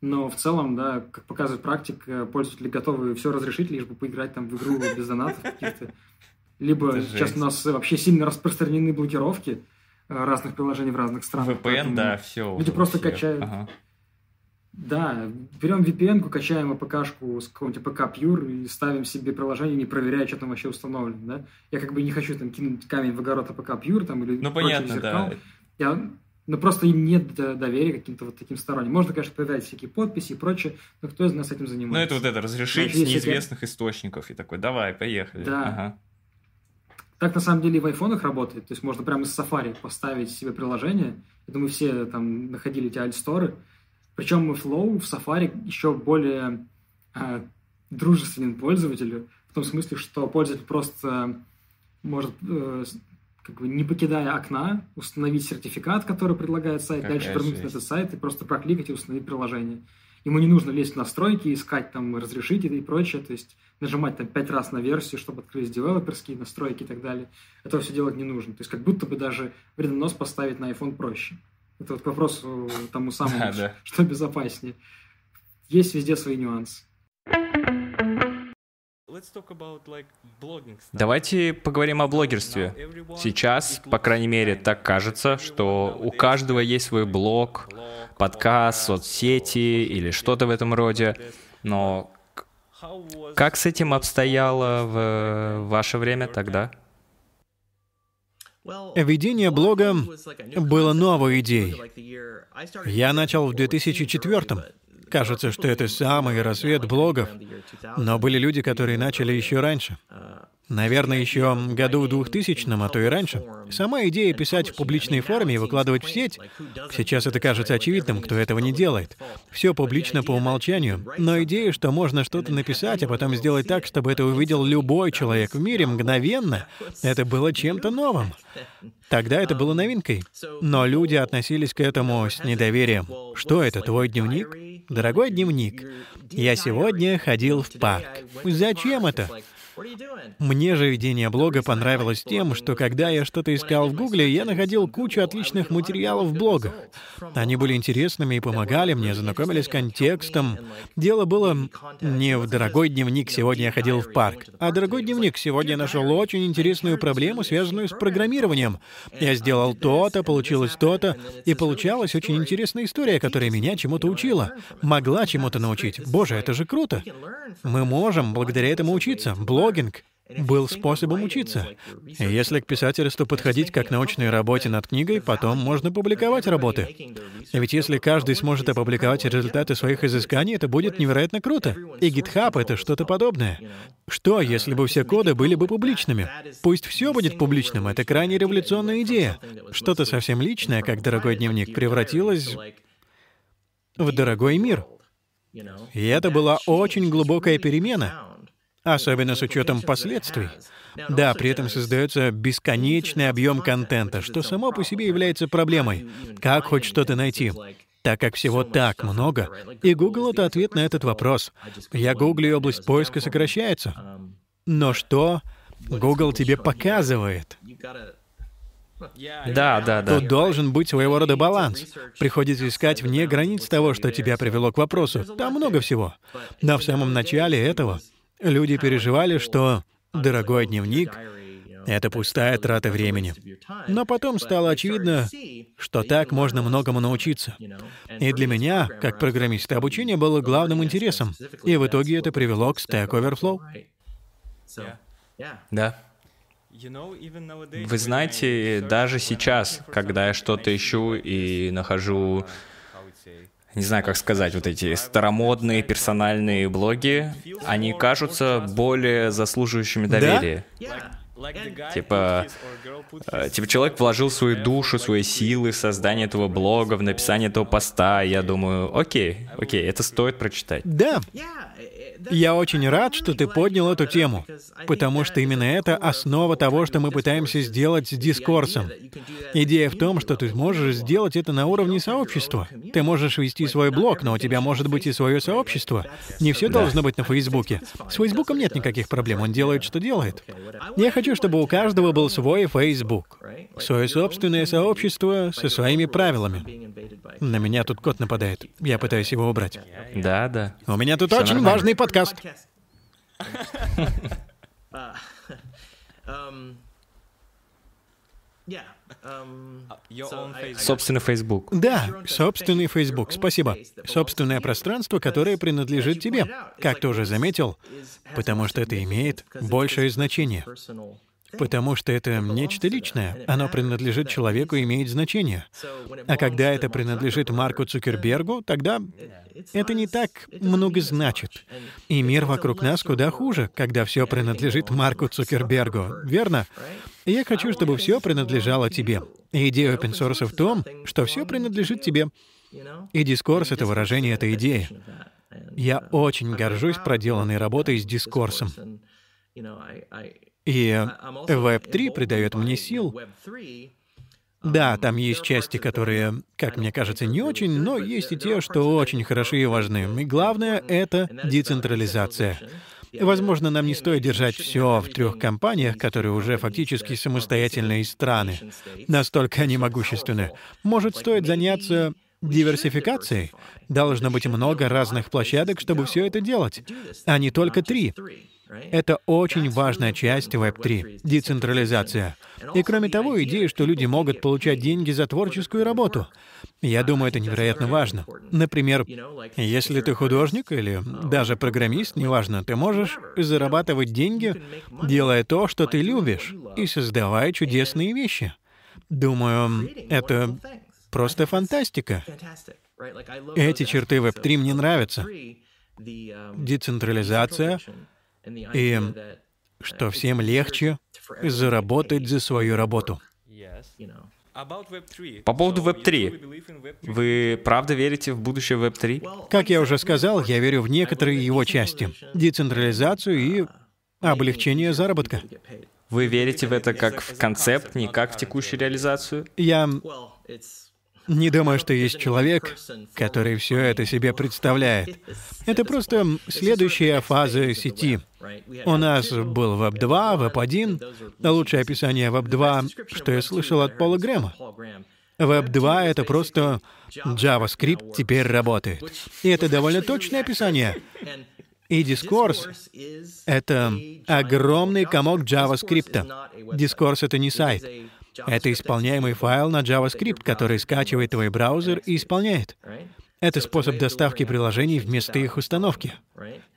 но в целом, да, как показывает практика, пользователи готовы все разрешить, лишь бы поиграть там в игру без донатов каких-то. Либо сейчас у нас вообще сильно распространены блокировки э, разных приложений в разных странах. VPN, да, все. Люди просто качают. Ага. Да, берем VPN, качаем APK-шку с какого-нибудь APK Pure и ставим себе приложение, не проверяя, что там вообще установлено, да. Я как бы не хочу там кинуть камень в огород APK Pure там или ну, понятно, зеркал. Да. Я, ну, просто им нет доверия каким-то вот таким сторонним. Можно, конечно, проверять всякие подписи и прочее, но кто из нас этим занимается? Ну, это вот это, разрешить Значит, с неизвестных всякие... источников и такой, давай, поехали. Да. Ага. Так, на самом деле, и в айфонах работает. То есть можно прямо из Safari поставить себе приложение. Я думаю, все там находили эти альт-сторы, причем Flow в Safari еще более э, дружественен пользователю, в том смысле, что пользователь просто может, э, как бы не покидая окна, установить сертификат, который предлагает сайт, Какая дальше вернуться на этот сайт и просто прокликать и установить приложение. Ему не нужно лезть в настройки, искать там разрешители и прочее, то есть нажимать там пять раз на версию, чтобы открыть девелоперские настройки и так далее. Этого все делать не нужно. То есть как будто бы даже вредонос поставить на iPhone проще. Это вот к вопросу тому самому, да, да. что безопаснее. Есть везде свои нюансы. Давайте поговорим о блогерстве. Сейчас, по крайней мере, так кажется, что у каждого есть свой блог, подкаст, соцсети или что-то в этом роде. Но как с этим обстояло в ваше время тогда? Ведение блога было новой идеей. Я начал в 2004 -м. Кажется, что это самый рассвет блогов, но были люди, которые начали еще раньше. Наверное, еще году в 2000 а то и раньше. Сама идея писать в публичной форме и выкладывать в сеть, сейчас это кажется очевидным, кто этого не делает. Все публично по умолчанию. Но идея, что можно что-то написать, а потом сделать так, чтобы это увидел любой человек в мире мгновенно, это было чем-то новым. Тогда это было новинкой. Но люди относились к этому с недоверием. Что это, твой дневник? Дорогой дневник, я сегодня ходил в парк. Зачем это? Мне же ведение блога понравилось тем, что когда я что-то искал в Гугле, я находил кучу отличных материалов в блогах. Они были интересными и помогали мне, знакомили с контекстом. Дело было не в «дорогой дневник, сегодня я ходил в парк», а «дорогой дневник, сегодня я нашел очень интересную проблему, связанную с программированием. Я сделал то-то, получилось то-то, и получалась очень интересная история, которая меня чему-то учила. Могла чему-то научить. Боже, это же круто. Мы можем благодаря этому учиться. Блогинг был способом учиться. Если к писательству подходить как к научной работе над книгой, потом можно публиковать работы. Ведь если каждый сможет опубликовать результаты своих изысканий, это будет невероятно круто. И GitHub — это что-то подобное. Что, если бы все коды были бы публичными? Пусть все будет публичным, это крайне революционная идея. Что-то совсем личное, как дорогой дневник, превратилось в дорогой мир. И это была очень глубокая перемена, особенно с учетом последствий. Да, при этом создается бесконечный объем контента, что само по себе является проблемой. Как хоть что-то найти? Так как всего так много. И Google — это ответ на этот вопрос. Я гуглю, и область поиска сокращается. Но что Google тебе показывает? Да, да, да. Тут должен быть своего рода баланс. Приходится искать вне границ того, что тебя привело к вопросу. Там много всего. Но в самом начале этого люди переживали, что дорогой дневник — это пустая трата времени. Но потом стало очевидно, что так можно многому научиться. И для меня, как программиста, обучение было главным интересом. И в итоге это привело к Stack Overflow. Да. Вы знаете, даже сейчас, когда я что-то ищу и нахожу, не знаю, как сказать, вот эти старомодные персональные блоги, они кажутся более заслуживающими доверия. Да? Типа, э, типа человек вложил свою душу, свои силы в создание этого блога, в написание этого поста. Я думаю, окей, окей, это стоит прочитать. Да. Я очень рад, что ты поднял эту тему, потому что именно это основа того, что мы пытаемся сделать с дискурсом. Идея в том, что ты можешь сделать это на уровне сообщества. Ты можешь вести свой блог, но у тебя может быть и свое сообщество. Не все должно быть на Фейсбуке. С Фейсбуком нет никаких проблем, он делает, что делает. Я хочу, чтобы у каждого был свой Фейсбук, свое собственное сообщество со своими правилами. На меня тут кот нападает. Я пытаюсь его убрать. Да, да. У меня тут очень важный подкаст подкаст. Собственный Facebook. Да, собственный Facebook. Спасибо. Собственное пространство, которое принадлежит тебе, как ты уже заметил, потому что это имеет большее значение. Потому что это нечто личное. Оно принадлежит человеку и имеет значение. А когда это принадлежит Марку Цукербергу, тогда это не так много значит. И мир вокруг нас куда хуже, когда все принадлежит Марку Цукербергу, верно? я хочу, чтобы все принадлежало тебе. Идея open source в том, что все принадлежит тебе. И дискурс — это выражение этой идеи. Я очень горжусь проделанной работой с дискурсом. И Web3 придает мне сил. Да, там есть части, которые, как мне кажется, не очень, но есть и те, что очень хороши и важны. И главное — это децентрализация. Возможно, нам не стоит держать все в трех компаниях, которые уже фактически самостоятельные страны. Настолько они могущественны. Может, стоит заняться диверсификацией? Должно быть много разных площадок, чтобы все это делать, а не только три. Это очень важная часть Web3 — децентрализация. И кроме того, идея, что люди могут получать деньги за творческую работу. Я думаю, это невероятно важно. Например, если ты художник или даже программист, неважно, ты можешь зарабатывать деньги, делая то, что ты любишь, и создавая чудесные вещи. Думаю, это просто фантастика. Эти черты Web3 мне нравятся. Децентрализация — и что всем легче заработать за свою работу. По поводу Web3. Вы правда верите в будущее Web3? Как я уже сказал, я верю в некоторые его части. Децентрализацию и облегчение заработка. Вы верите в это как в концепт, не как в текущую реализацию? Я Не думаю, что есть человек, который все это себе представляет. Это просто следующая фаза сети. У нас был Web 2, Web 1. Лучшее описание Web 2, что я слышал от Пола Грэма. Web 2 — это просто JavaScript теперь работает. И это довольно точное описание. И дискурс — это огромный комок JavaScript. Дискурс — это не сайт. Это исполняемый файл на JavaScript, который скачивает твой браузер и исполняет. Это способ доставки приложений вместо их установки.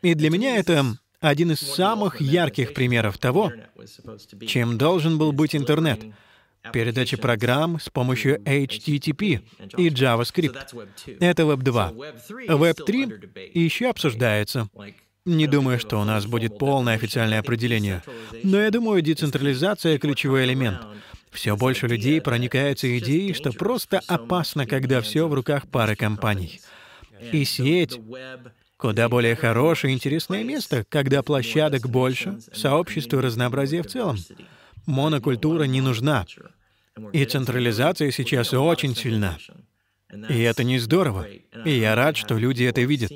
И для меня это один из самых ярких примеров того, чем должен был быть интернет. Передача программ с помощью HTTP и JavaScript. Это Web 2. Web 3 еще обсуждается. Не думаю, что у нас будет полное официальное определение. Но я думаю, децентрализация — ключевой элемент. Все больше людей проникаются идеей, что просто опасно, когда все в руках пары компаний. И сеть куда более хорошее и интересное место, когда площадок больше, сообществу разнообразия в целом. Монокультура не нужна. И централизация сейчас очень сильна. И это не здорово. И я рад, что люди это видят.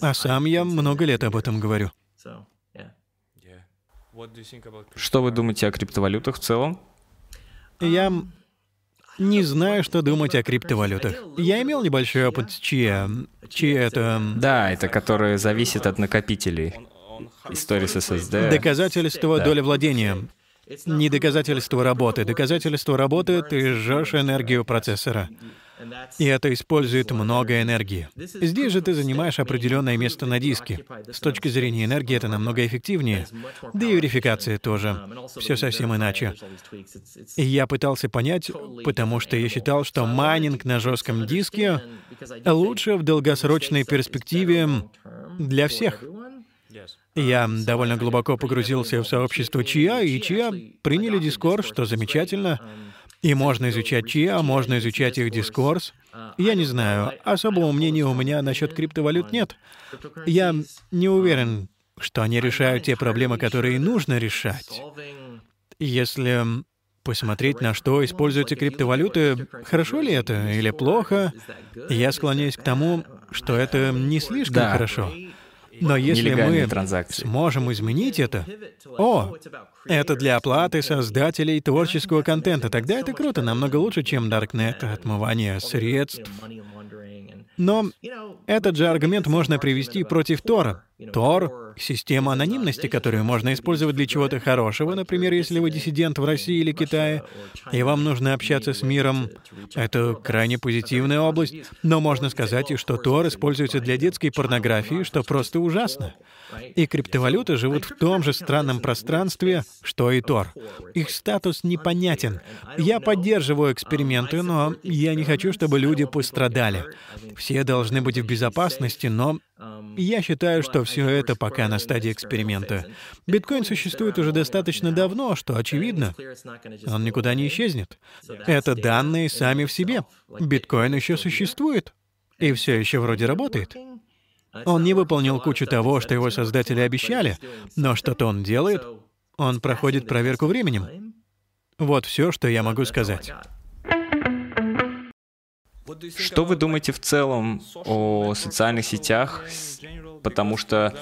А сам я много лет об этом говорю. Что вы думаете о криптовалютах в целом? Я не знаю, что думать о криптовалютах. Я имел небольшой опыт с чья. Чья это... Да, это которое зависит от накопителей. История с SSD. Доказательство доли владения. Не доказательство работы. Доказательство работы — ты жжешь энергию процессора. И это использует много энергии. Здесь же ты занимаешь определенное место на диске. С точки зрения энергии это намного эффективнее. Да и верификация тоже. Все совсем иначе. И я пытался понять, потому что я считал, что майнинг на жестком диске лучше в долгосрочной перспективе для всех. Я довольно глубоко погрузился в сообщество Чиа, и Чиа приняли Дискорд, что замечательно. И можно изучать ЧИА, можно изучать их дискурс. Я не знаю, особого мнения у меня насчет криптовалют нет. Я не уверен, что они решают те проблемы, которые нужно решать. Если посмотреть, на что используются криптовалюты, хорошо ли это или плохо, я склоняюсь к тому, что это не слишком да. хорошо. Но если мы транзакции. сможем изменить это, о, это для оплаты создателей творческого контента, тогда это круто, намного лучше, чем Darknet, отмывание средств. Но этот же аргумент можно привести против Тора. Тор — система анонимности, которую можно использовать для чего-то хорошего, например, если вы диссидент в России или Китае, и вам нужно общаться с миром. Это крайне позитивная область, но можно сказать и что Тор используется для детской порнографии, что просто ужасно. И криптовалюты живут в том же странном пространстве, что и Тор. Их статус непонятен. Я поддерживаю эксперименты, но я не хочу, чтобы люди пострадали. Все должны быть в безопасности, но я считаю, что все это пока на стадии эксперимента. Биткоин существует уже достаточно давно, что очевидно. Он никуда не исчезнет. Это данные сами в себе. Биткоин еще существует. И все еще вроде работает. Он не выполнил кучу того, что его создатели обещали, но что-то он делает, он проходит проверку временем. Вот все, что я могу сказать. Что вы думаете в целом о социальных сетях? Потому что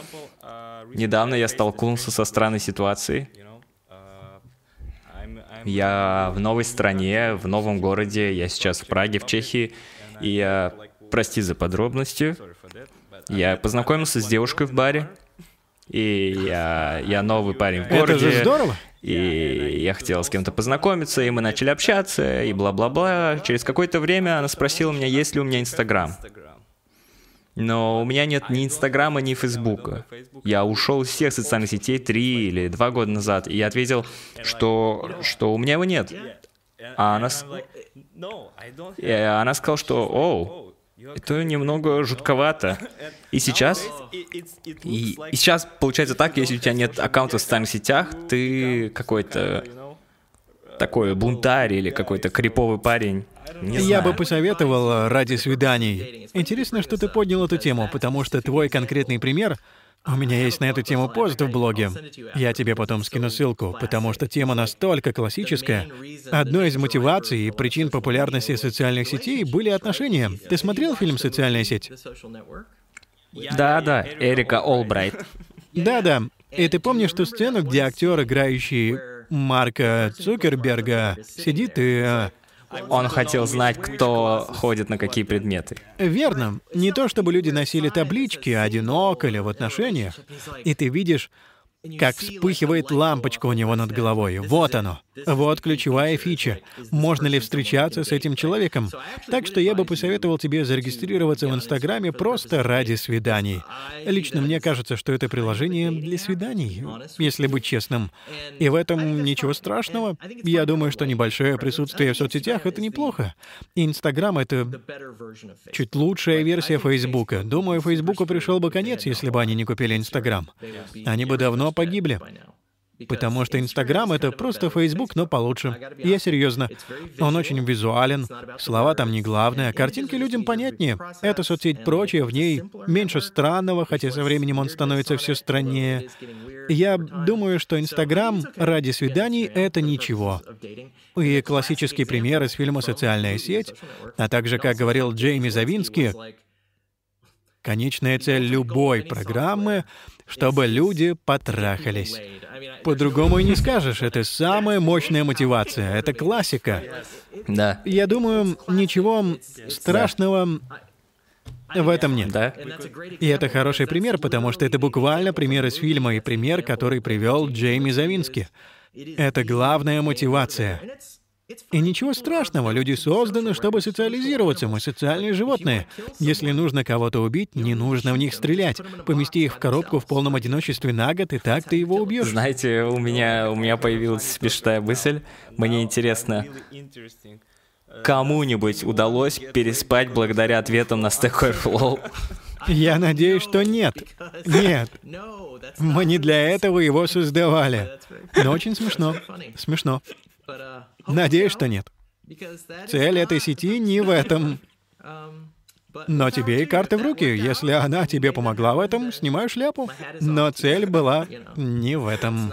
недавно я столкнулся со странной ситуацией. Я в новой стране, в новом городе, я сейчас в Праге, в Чехии, и я, прости за подробности, я познакомился с девушкой в баре, и я, я новый парень в городе. Это же здорово. И я хотел с кем-то познакомиться, и мы начали общаться, и бла-бла-бла. Через какое-то время она спросила меня, есть ли у меня Инстаграм. Но у меня нет ни Инстаграма, ни Фейсбука. Я ушел из всех социальных сетей три или два года назад, и я ответил, что, что у меня его нет. А она, и она сказала, что, о, это немного жутковато. И сейчас, и, и сейчас получается так, если у тебя нет аккаунта в социальных сетях, ты какой-то такой бунтарь или какой-то криповый парень. Не Я бы посоветовал ради свиданий. Интересно, что ты поднял эту тему, потому что твой конкретный пример У меня есть на эту тему пост в блоге. Я тебе потом скину ссылку, потому что тема настолько классическая. Одной из мотиваций и причин популярности социальных сетей были отношения. Ты смотрел фильм «Социальная сеть»? Да, да, Эрика Олбрайт. Да-да. И ты помнишь ту сцену, где актер, играющий Марка Цукерберга, сидит и э, Он хотел знать, кто ходит на какие предметы. Верно. Не то чтобы люди носили таблички «одинок» или «в отношениях». И ты видишь, как вспыхивает лампочка у него над головой. Вот оно. Вот ключевая фича. Можно ли встречаться с этим человеком? Так что я бы посоветовал тебе зарегистрироваться в Инстаграме просто ради свиданий. Лично мне кажется, что это приложение для свиданий, если быть честным. И в этом ничего страшного. Я думаю, что небольшое присутствие в соцсетях — это неплохо. Инстаграм — это чуть лучшая версия Фейсбука. Думаю, Фейсбуку пришел бы конец, если бы они не купили Инстаграм. Они бы давно погибли. Потому что Инстаграм — это просто Фейсбук, но получше. Я серьезно. Он очень визуален, слова там не главное, а картинки людям понятнее. Эта соцсеть прочее, в ней меньше странного, хотя со временем он становится все страннее. Я думаю, что Инстаграм ради свиданий — это ничего. И классический пример из фильма «Социальная сеть», а также, как говорил Джейми Завински, конечная цель любой программы — чтобы люди потрахались. По-другому и не скажешь, это самая мощная мотивация, это классика. Да. Я думаю, ничего страшного в этом нет. Да? И это хороший пример, потому что это буквально пример из фильма и пример, который привел Джейми Завински. Это главная мотивация. И ничего страшного, люди созданы, чтобы социализироваться, мы социальные животные. Если нужно кого-то убить, не нужно в них стрелять. Помести их в коробку в полном одиночестве на год, и так ты его убьешь. Знаете, у меня, у меня появилась смешная мысль. Мне интересно, кому-нибудь удалось переспать благодаря ответам на Stack Overflow? Я надеюсь, что нет. Нет. Мы не для этого его создавали. Но очень смешно. Смешно. Надеюсь, что нет. Цель этой сети не в этом. Но тебе и карты в руки. Если она тебе помогла в этом, снимаю шляпу. Но цель была не в этом.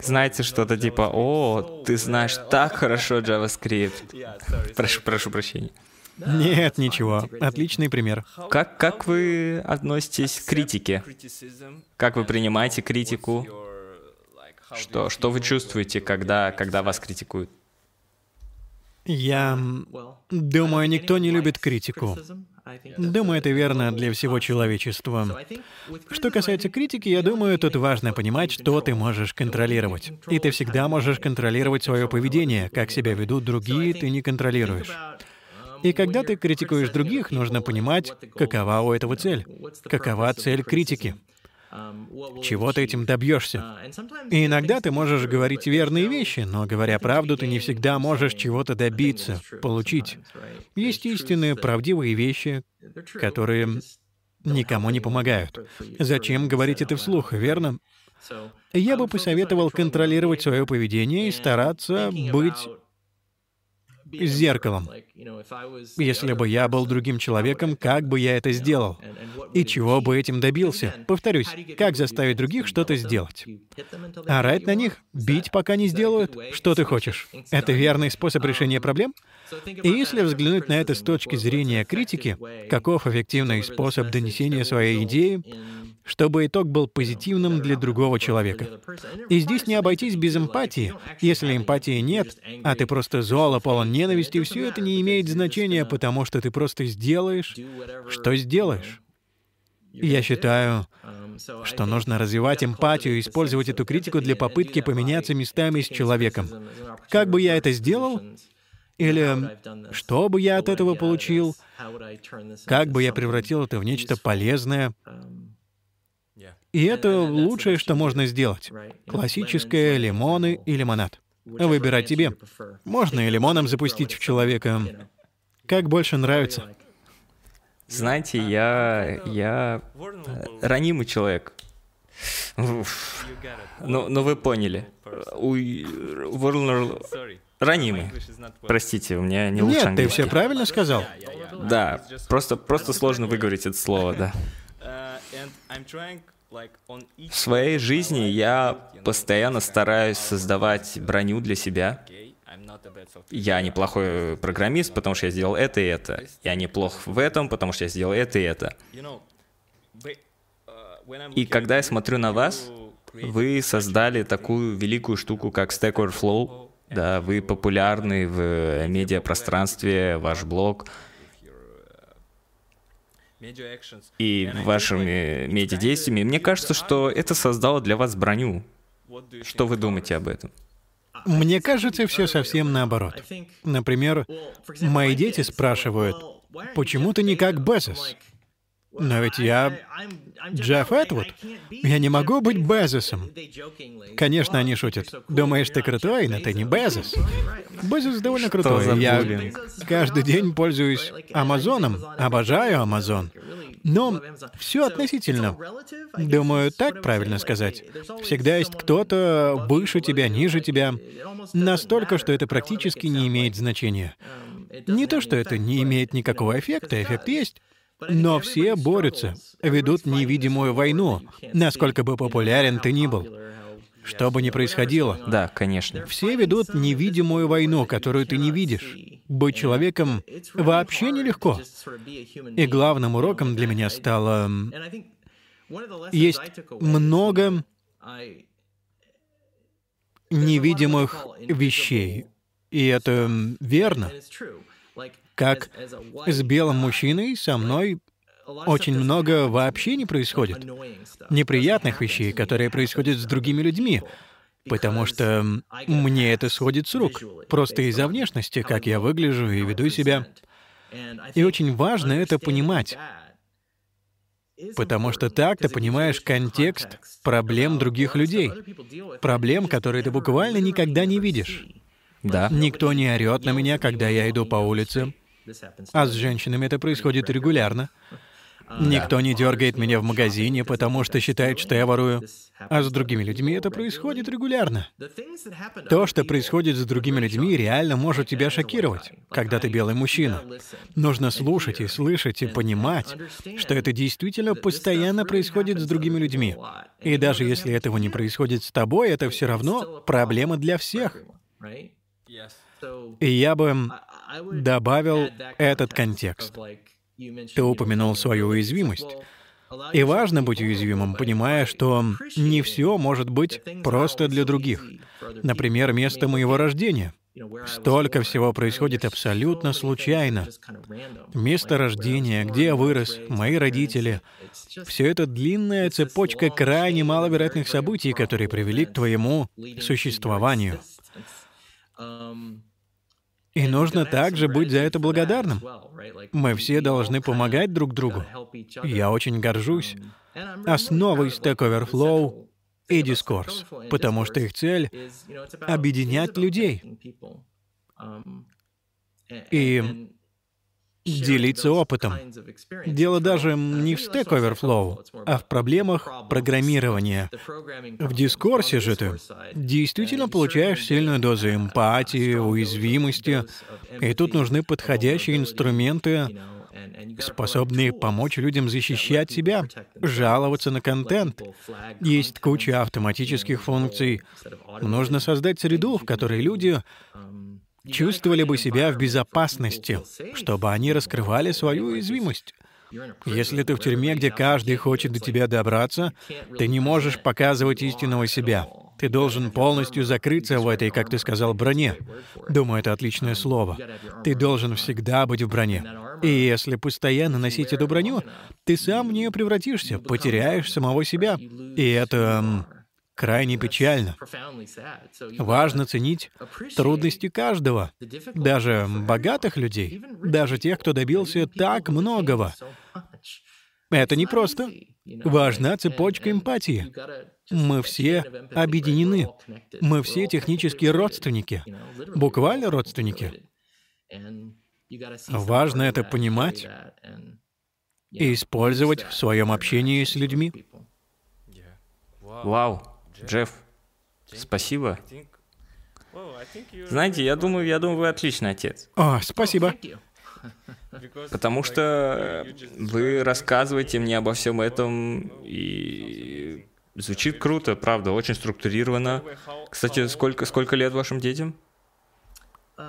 Знаете, что-то типа, о, ты знаешь так хорошо JavaScript. Прошу, прошу прощения. Нет, ничего. Отличный пример. Как, как вы относитесь к критике? Как вы принимаете критику? Что, что вы чувствуете, когда, когда вас критикуют? Я думаю, никто не любит критику. Думаю, это верно для всего человечества. Что касается критики, я думаю, тут важно понимать, что ты можешь контролировать. И ты всегда можешь контролировать свое поведение. Как себя ведут другие, ты не контролируешь. И когда ты критикуешь других, нужно понимать, какова у этого цель. Какова цель критики. Чего ты этим добьешься? И иногда ты можешь говорить верные вещи, но говоря правду, ты не всегда можешь чего-то добиться, получить. Есть истинные, правдивые вещи, которые никому не помогают. Зачем говорить это вслух, верно? Я бы посоветовал контролировать свое поведение и стараться быть зеркалом. Если бы я был другим человеком, как бы я это сделал? И чего бы этим добился? Повторюсь, как заставить других что-то сделать? Орать на них? Бить, пока не сделают? Что ты хочешь? Это верный способ решения проблем? И если взглянуть на это с точки зрения критики, каков эффективный способ донесения своей идеи, чтобы итог был позитивным для другого человека. И здесь не обойтись без эмпатии. Если эмпатии нет, а ты просто золо полон ненависти, все это не имеет значения, потому что ты просто сделаешь, что сделаешь. Я считаю, что нужно развивать эмпатию и использовать эту критику для попытки поменяться местами с человеком. Как бы я это сделал? Или что бы я от этого получил? Как бы я превратил это в нечто полезное? И это лучшее, что можно сделать. Классическое лимоны и лимонад. Выбирать тебе. Можно и лимоном запустить в человека. Как больше нравится. Знаете, я... я... ранимый человек. Уф. Ну, ну вы поняли. У... Ранимый. Простите, у меня не лучше Нет, ты все правильно сказал. Да, просто, просто сложно выговорить это слово, да. В своей жизни я постоянно стараюсь создавать броню для себя. Я неплохой программист, потому что я сделал это и это. Я неплох в этом, потому что я сделал это и это. И когда я смотрю на вас, вы создали такую великую штуку, как Stack Overflow. Да, вы популярны в медиапространстве, ваш блог — и вашими медиадействиями, мне кажется, что это создало для вас броню. Что вы думаете об этом? Мне кажется, все совсем наоборот. Например, мои дети спрашивают, почему ты не как Безос? Но ведь я Джефф Этвуд. Я не могу быть Безосом. Конечно, они шутят. Думаешь, ты крутой, но ты не Безос. Безос довольно крутой. Я каждый день пользуюсь Амазоном. Обожаю Амазон. Но все относительно. Думаю, так правильно сказать. Всегда есть кто-то выше тебя, ниже тебя. Настолько, что это практически не имеет значения. Не то, что это не имеет никакого эффекта, эффект есть. Но все борются, ведут невидимую войну, насколько бы популярен ты ни был. Что бы ни происходило. Да, конечно. Все ведут невидимую войну, которую ты не видишь. Быть человеком вообще нелегко. И главным уроком для меня стало... Есть много невидимых вещей. И это верно как с белым мужчиной со мной очень много вообще не происходит. Неприятных вещей, которые происходят с другими людьми. Потому что мне это сходит с рук. Просто из-за внешности, как я выгляжу и веду себя. И очень важно это понимать. Потому что так ты понимаешь контекст проблем других людей. Проблем, которые ты буквально никогда не видишь. Да. Никто не орет на меня, когда я иду по улице. А с женщинами это происходит регулярно. Никто не дергает меня в магазине, потому что считает, что я ворую. А с другими людьми это происходит регулярно. То, что происходит с другими людьми, реально может тебя шокировать, когда ты белый мужчина. Нужно слушать и слышать и понимать, что это действительно постоянно происходит с другими людьми. И даже если этого не происходит с тобой, это все равно проблема для всех. И я бы добавил этот контекст. Ты упомянул свою уязвимость. И важно быть уязвимым, понимая, что не все может быть просто для других. Например, место моего рождения. Столько всего происходит абсолютно случайно. Место рождения, где я вырос, мои родители. Все это длинная цепочка крайне маловероятных событий, которые привели к твоему существованию. И нужно также быть за это благодарным. Мы все должны помогать друг другу. Я очень горжусь основой Stack Overflow и Discourse, потому что их цель — объединять людей. И делиться опытом. Дело даже не в Stack Overflow, а в проблемах программирования. В дискурсе же ты действительно получаешь сильную дозу эмпатии, уязвимости, и тут нужны подходящие инструменты, способные помочь людям защищать себя, жаловаться на контент. Есть куча автоматических функций. Нужно создать среду, в которой люди чувствовали бы себя в безопасности, чтобы они раскрывали свою уязвимость. Если ты в тюрьме, где каждый хочет до тебя добраться, ты не можешь показывать истинного себя. Ты должен полностью закрыться в этой, как ты сказал, броне. Думаю, это отличное слово. Ты должен всегда быть в броне. И если постоянно носить эту броню, ты сам в нее превратишься, потеряешь самого себя. И это крайне печально. Важно ценить трудности каждого, даже богатых людей, даже тех, кто добился так многого. Это непросто. Важна цепочка эмпатии. Мы все объединены. Мы все технически родственники. Буквально родственники. Важно это понимать и использовать в своем общении с людьми. Вау. Джефф, спасибо. Знаете, я думаю, я думаю, вы отличный отец. О, спасибо. Потому что вы рассказываете мне обо всем этом, и звучит круто, правда, очень структурировано. Кстати, сколько, сколько лет вашим детям?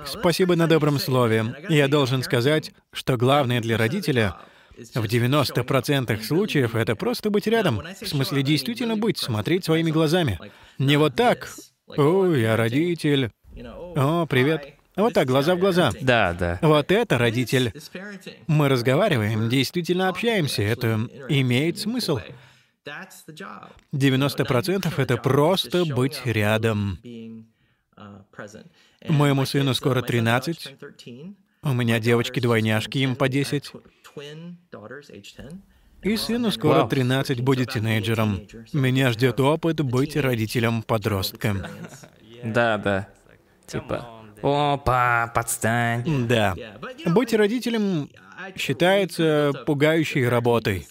Спасибо на добром слове. Я должен сказать, что главное для родителя в 90% случаев это просто быть рядом. В смысле, действительно быть, смотреть своими глазами. Не вот так. «О, я родитель». «О, привет». Вот так, глаза в глаза. Да, да. Вот это родитель. Мы разговариваем, действительно общаемся. Это имеет смысл. 90% это просто быть рядом. Моему сыну скоро 13. У меня девочки-двойняшки, им по 10. И сыну скоро 13 будет тинейджером. Меня ждет опыт быть родителем-подростком. Да, да. Типа, опа, подстань. Да. Быть родителем считается пугающей работой.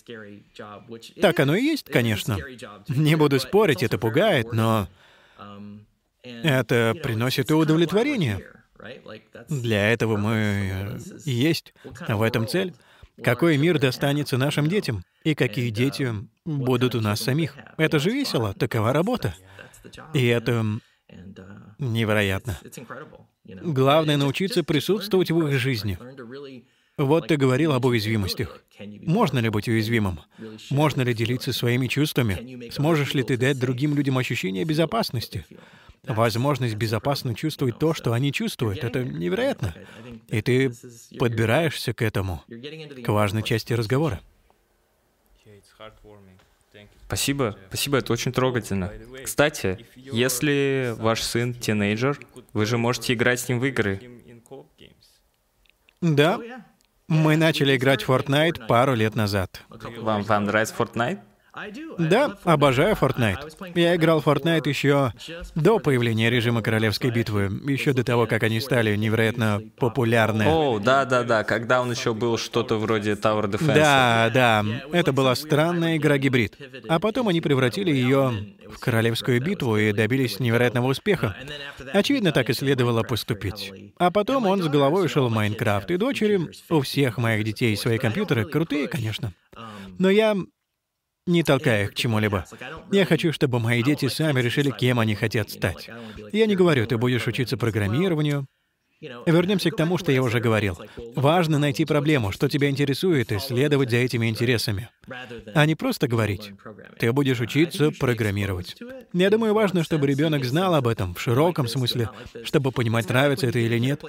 Так оно и есть, конечно. Не буду спорить, это пугает, но это приносит и удовлетворение. Для этого мы и есть. В этом цель. Какой мир достанется нашим детям? И какие дети будут у нас самих? Это же весело, такова работа. И это невероятно. Главное — научиться присутствовать в их жизни. Вот ты говорил об уязвимостях. Можно ли быть уязвимым? Можно ли делиться своими чувствами? Сможешь ли ты дать другим людям ощущение безопасности? Возможность безопасно чувствовать то, что они чувствуют, это невероятно. И ты подбираешься к этому, к важной части разговора. Спасибо, спасибо, это очень трогательно. Кстати, если ваш сын тинейджер, вы же можете играть с ним в игры. Да, мы начали играть Fortnite пару лет назад. Вам, вам нравится Fortnite? Да, обожаю Fortnite. Я играл в Fortnite еще до появления режима Королевской битвы, еще до того, как они стали невероятно популярны. О, да-да-да, когда он еще был что-то вроде Tower Defense. Да, да, это была странная игра-гибрид. А потом они превратили ее в Королевскую битву и добились невероятного успеха. Очевидно, так и следовало поступить. А потом он с головой ушел в Майнкрафт, и дочери, у всех моих детей свои компьютеры, крутые, конечно. Но я не толкая их к чему-либо. Я хочу, чтобы мои дети сами решили, кем они хотят стать. Я не говорю, ты будешь учиться программированию. Вернемся к тому, что я уже говорил. Важно найти проблему, что тебя интересует, и следовать за этими интересами. А не просто говорить. Ты будешь учиться программировать. Я думаю, важно, чтобы ребенок знал об этом в широком смысле, чтобы понимать, нравится это или нет.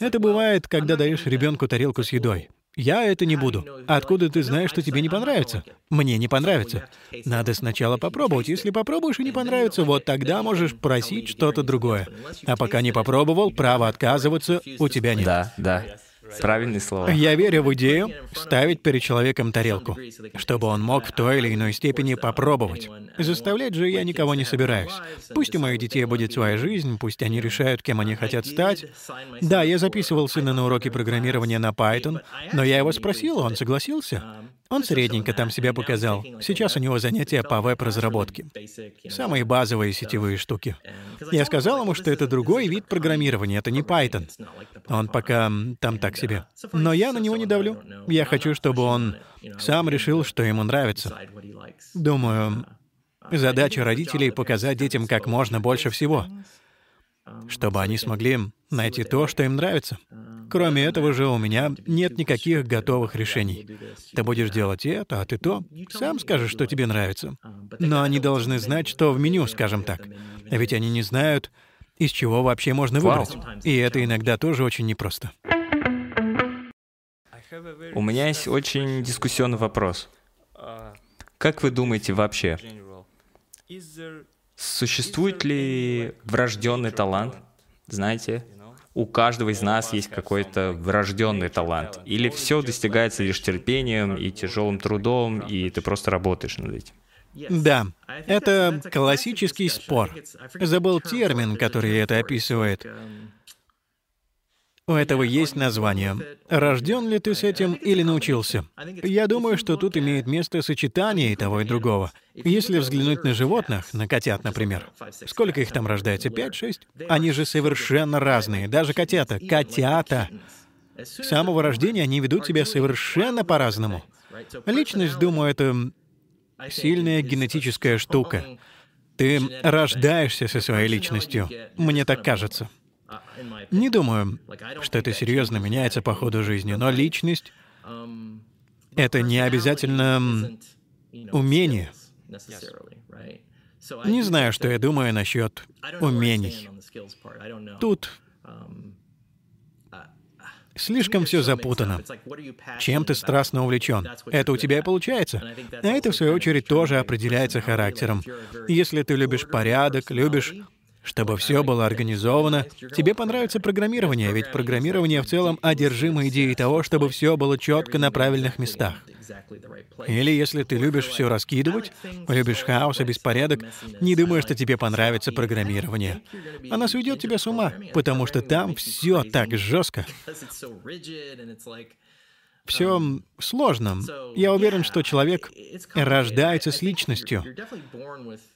Это бывает, когда даешь ребенку тарелку с едой. Я это не буду. Откуда ты знаешь, что тебе не понравится? Мне не понравится. Надо сначала попробовать. Если попробуешь и не понравится, вот тогда можешь просить что-то другое. А пока не попробовал, права отказываться у тебя нет. Да, да. Правильные слова. Я верю в идею ставить перед человеком тарелку, чтобы он мог в той или иной степени попробовать. Заставлять же я никого не собираюсь. Пусть у моих детей будет своя жизнь, пусть они решают, кем они хотят стать. Да, я записывал сына на уроки программирования на Python, но я его спросил, он согласился. Он средненько там себя показал. Сейчас у него занятия по веб-разработке. Самые базовые сетевые штуки. Я сказал ему, что это другой вид программирования, это не Python. Он пока там так себе. Но я на него не давлю. Я хочу, чтобы он сам решил, что ему нравится. Думаю, задача родителей — показать детям как можно больше всего, чтобы они смогли найти то, что им нравится. Кроме этого же у меня нет никаких готовых решений. Ты будешь делать это, а ты то. Сам скажешь, что тебе нравится. Но они должны знать, что в меню, скажем так. Ведь они не знают, из чего вообще можно выбрать. И это иногда тоже очень непросто. У меня есть очень дискуссионный вопрос. Как вы думаете вообще, существует ли врожденный талант, знаете, у каждого из нас есть какой-то врожденный талант. Или все достигается лишь терпением и тяжелым трудом, и ты просто работаешь над этим. Да, это классический спор. Забыл термин, который это описывает. У этого есть название. Рожден ли ты с этим или научился? Я думаю, что тут имеет место сочетание и того, и другого. Если взглянуть на животных, на котят, например, сколько их там рождается? Пять, шесть? Они же совершенно разные. Даже котята. Котята! С самого рождения они ведут себя совершенно по-разному. Личность, думаю, это сильная генетическая штука. Ты рождаешься со своей личностью. Мне так кажется. Не думаю, что это серьезно меняется по ходу жизни, но личность — это не обязательно умение. Не знаю, что я думаю насчет умений. Тут Слишком все запутано. Чем ты страстно увлечен? Это у тебя и получается. А это, в свою очередь, тоже определяется характером. Если ты любишь порядок, любишь чтобы все было организовано, тебе понравится программирование, ведь программирование в целом одержимо идеей того, чтобы все было четко на правильных местах. Или если ты любишь все раскидывать, любишь хаос и беспорядок, не думаю, что тебе понравится программирование. Она сведет тебя с ума, потому что там все так жестко. Все сложно. Я уверен, что человек рождается с личностью.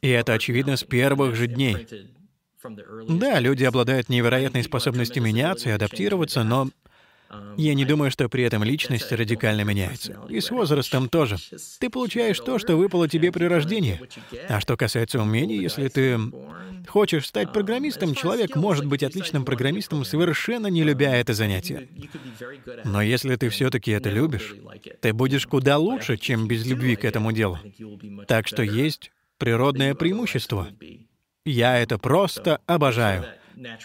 И это очевидно с первых же дней. Да, люди обладают невероятной способностью меняться и адаптироваться, но я не думаю, что при этом личность радикально меняется. И с возрастом тоже. Ты получаешь то, что выпало тебе при рождении. А что касается умений, если ты хочешь стать программистом, человек может быть отличным программистом, совершенно не любя это занятие. Но если ты все-таки это любишь, ты будешь куда лучше, чем без любви к этому делу. Так что есть природное преимущество. Я это просто обожаю.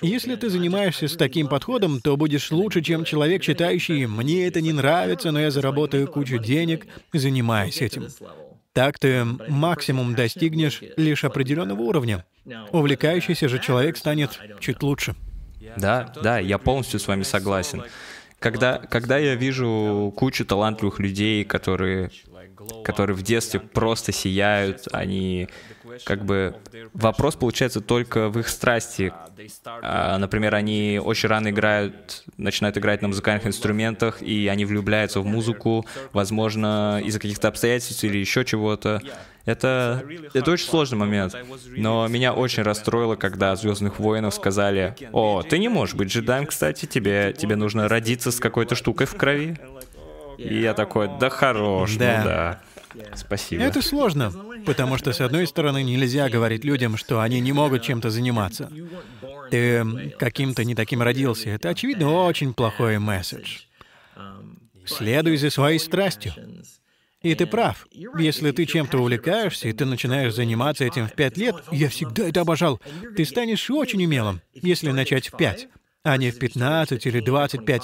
Если ты занимаешься с таким подходом, то будешь лучше, чем человек, считающий «мне это не нравится, но я заработаю кучу денег, занимаясь этим». Так ты максимум достигнешь лишь определенного уровня. Увлекающийся же человек станет чуть лучше. Да, да, я полностью с вами согласен. Когда, когда я вижу кучу талантливых людей, которые, которые в детстве просто сияют, они как бы вопрос получается только в их страсти. А, например, они очень рано играют, начинают играть на музыкальных инструментах, и они влюбляются в музыку, возможно, из-за каких-то обстоятельств или еще чего-то. Это, это очень сложный момент. Но меня очень расстроило, когда «Звездных воинов» сказали, «О, ты не можешь быть джедаем, кстати, тебе, тебе нужно родиться с какой-то штукой в крови». И я такой, да хорош, да. ну да. Спасибо. Это сложно, потому что, с одной стороны, нельзя говорить людям, что они не могут чем-то заниматься. Ты каким-то не таким родился. Это, очевидно, очень плохой месседж. Следуй за своей страстью. И ты прав. Если ты чем-то увлекаешься, и ты начинаешь заниматься этим в пять лет, я всегда это обожал, ты станешь очень умелым, если начать в пять, а не в пятнадцать или двадцать пять.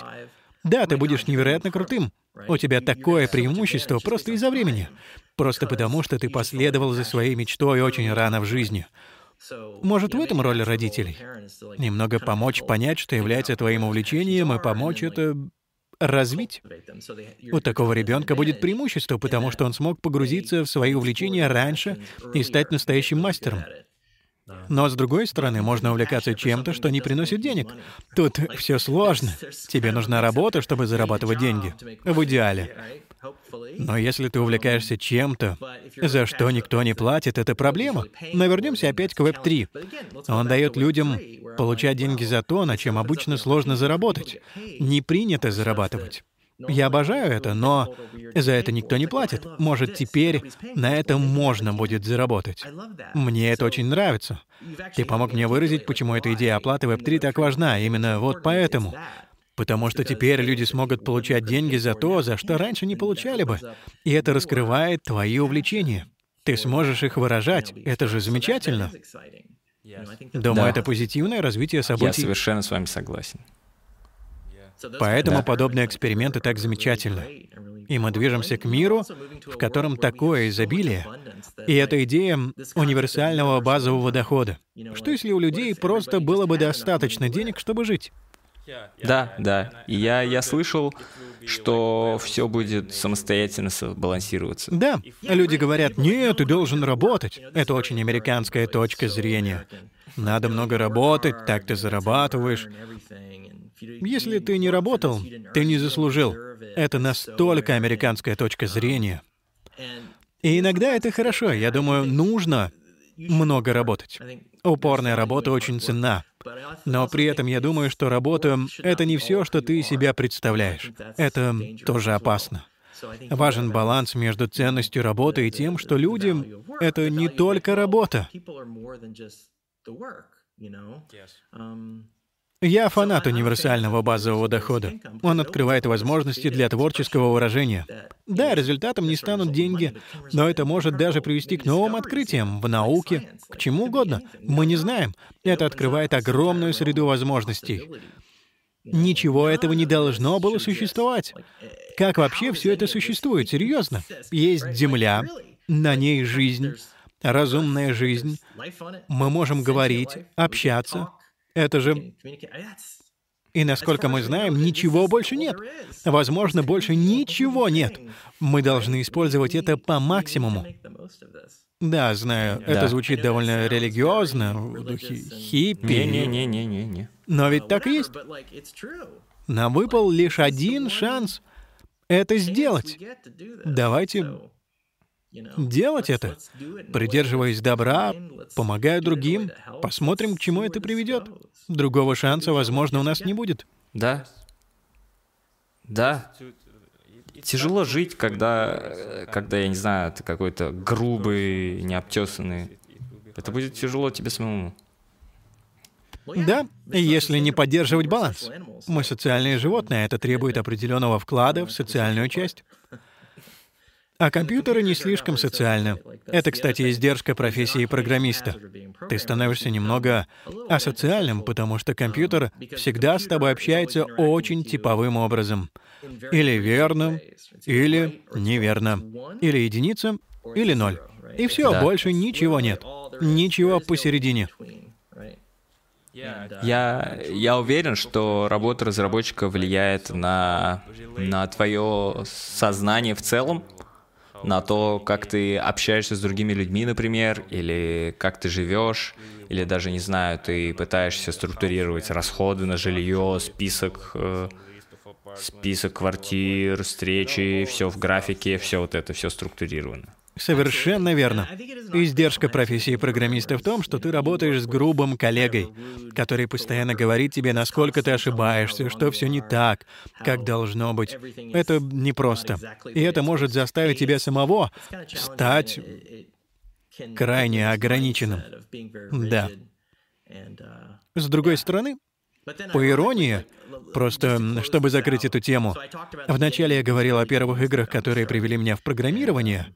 Да, ты будешь невероятно крутым, у тебя такое преимущество просто из-за времени. Просто потому, что ты последовал за своей мечтой очень рано в жизни. Может, в этом роль родителей? Немного помочь понять, что является твоим увлечением, и помочь это развить. У такого ребенка будет преимущество, потому что он смог погрузиться в свои увлечения раньше и стать настоящим мастером. Но с другой стороны, можно увлекаться чем-то, что не приносит денег. Тут все сложно. Тебе нужна работа, чтобы зарабатывать деньги. В идеале. Но если ты увлекаешься чем-то, за что никто не платит, это проблема. Но вернемся опять к Web3. Он дает людям получать деньги за то, на чем обычно сложно заработать. Не принято зарабатывать. Я обожаю это, но за это никто не платит. Может, теперь на этом можно будет заработать. Мне это очень нравится. Ты помог мне выразить, почему эта идея оплаты Web3 так важна. Именно вот поэтому. Потому что теперь люди смогут получать деньги за то, за что раньше не получали бы. И это раскрывает твои увлечения. Ты сможешь их выражать. Это же замечательно. Думаю, да. это позитивное развитие событий. Я совершенно с вами согласен. Поэтому да. подобные эксперименты так замечательны. И мы движемся к миру, в котором такое изобилие. И это идея универсального базового дохода. Что если у людей просто было бы достаточно денег, чтобы жить? Да, да. И я, я слышал, что все будет самостоятельно балансироваться. Да. Люди говорят, нет, ты должен работать. Это очень американская точка зрения. Надо много работать, так ты зарабатываешь. Если ты не работал, ты не заслужил. Это настолько американская точка зрения. И иногда это хорошо. Я думаю, нужно много работать. Упорная работа очень ценна. Но при этом я думаю, что работа — это не все, что ты себя представляешь. Это тоже опасно. Важен баланс между ценностью работы и тем, что люди — это не только работа. Я фанат универсального базового дохода. Он открывает возможности для творческого выражения. Да, результатом не станут деньги, но это может даже привести к новым открытиям в науке, к чему угодно. Мы не знаем. Это открывает огромную среду возможностей. Ничего этого не должно было существовать. Как вообще все это существует? Серьезно? Есть Земля, на ней жизнь, разумная жизнь. Мы можем говорить, общаться, это же... И насколько мы знаем, ничего больше нет. Возможно, больше ничего нет. Мы должны использовать это по максимуму. Да, знаю, да. это звучит довольно религиозно, в духе хиппи. Не-не-не-не-не. Но ведь так и есть. Нам выпал лишь один шанс это сделать. Давайте делать это, придерживаясь добра, помогая другим, посмотрим, к чему это приведет. Другого шанса, возможно, у нас не будет. Да. Да. Тяжело жить, когда, когда, я не знаю, ты какой-то грубый, необтесанный. Это будет тяжело тебе самому. Да, если не поддерживать баланс. Мы социальные животные, это требует определенного вклада в социальную часть. А компьютеры не слишком социальны. Это, кстати, издержка профессии программиста. Ты становишься немного асоциальным, потому что компьютер всегда с тобой общается очень типовым образом. Или верно, или неверно. Или единица, или ноль. И все, да. больше ничего нет. Ничего посередине. Я, я уверен, что работа разработчика влияет на, на твое сознание в целом, на то, как ты общаешься с другими людьми, например, или как ты живешь, или даже, не знаю, ты пытаешься структурировать расходы на жилье, список, э, список квартир, встречи, все в графике, все вот это, все структурировано. Совершенно верно. Издержка профессии программиста в том, что ты работаешь с грубым коллегой, который постоянно говорит тебе, насколько ты ошибаешься, что все не так, как должно быть. Это непросто. И это может заставить тебя самого стать крайне ограниченным. Да. С другой стороны, по иронии, просто чтобы закрыть эту тему, вначале я говорил о первых играх, которые привели меня в программирование,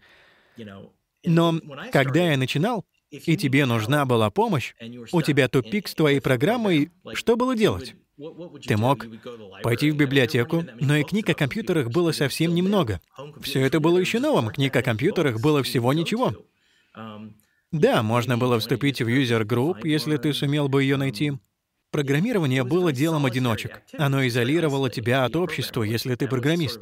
но когда я начинал, и тебе нужна была помощь, у тебя тупик с твоей программой, что было делать? Ты мог пойти в библиотеку, но и книг о компьютерах было совсем немного. Все это было еще новым, книг о компьютерах было всего ничего. Да, можно было вступить в group, если ты сумел бы ее найти. Программирование было делом одиночек. Оно изолировало тебя от общества, если ты программист.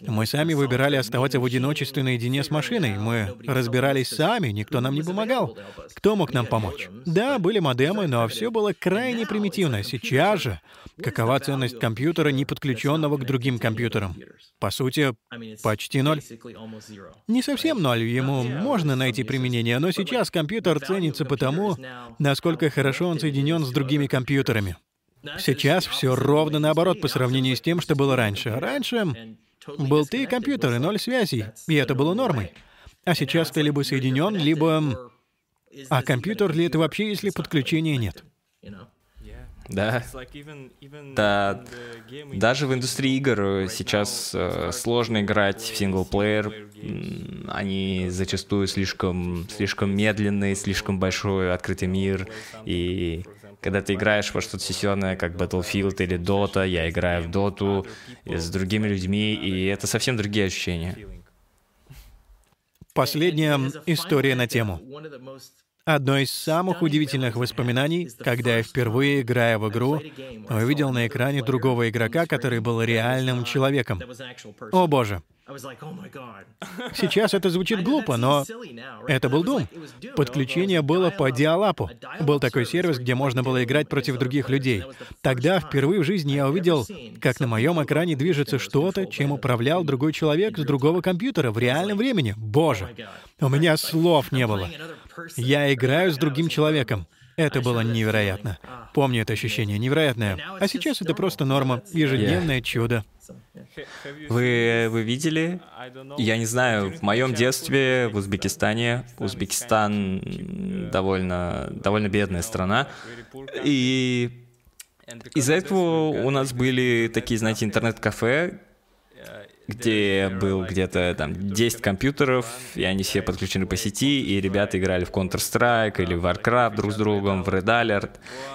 Мы сами выбирали оставаться в одиночестве наедине с машиной. Мы разбирались сами, никто нам не помогал. Кто мог нам помочь? Да, были модемы, но все было крайне примитивно. Сейчас же, какова ценность компьютера, не подключенного к другим компьютерам? По сути, почти ноль. Не совсем ноль, ему можно найти применение, но сейчас компьютер ценится потому, насколько хорошо он соединен с другими компьютерами. Сейчас все ровно наоборот по сравнению с тем, что было раньше. Раньше был ты и компьютер, и ноль связей, и это было нормой. А сейчас ты либо соединен, либо... А компьютер ли это вообще, если подключения нет? Да. да. Даже в индустрии игр сейчас э, сложно играть в синглплеер. Они зачастую слишком, слишком медленные, слишком большой открытый мир. И когда ты играешь во что-то сессионное, как Battlefield или Dota, я играю в Dota с другими людьми, и это совсем другие ощущения. Последняя история на тему. Одно из самых удивительных воспоминаний, когда я впервые, играя в игру, увидел на экране другого игрока, который был реальным человеком. О боже! Сейчас это звучит глупо, но это был Doom. Подключение было по диалапу. Был такой сервис, где можно было играть против других людей. Тогда впервые в жизни я увидел, как на моем экране движется что-то, чем управлял другой человек с другого компьютера в реальном времени. Боже, у меня слов не было. Я играю с другим человеком. Это было невероятно. Помню это ощущение, невероятное. А сейчас это просто норма, ежедневное чудо. Вы, вы видели? Я не знаю, в моем детстве в Узбекистане, Узбекистан довольно, довольно бедная страна, и из-за этого у нас были такие, знаете, интернет-кафе, где был где-то там 10 компьютеров, и они все подключены по сети, и ребята играли в Counter-Strike или в Warcraft друг с другом, в Red Alert.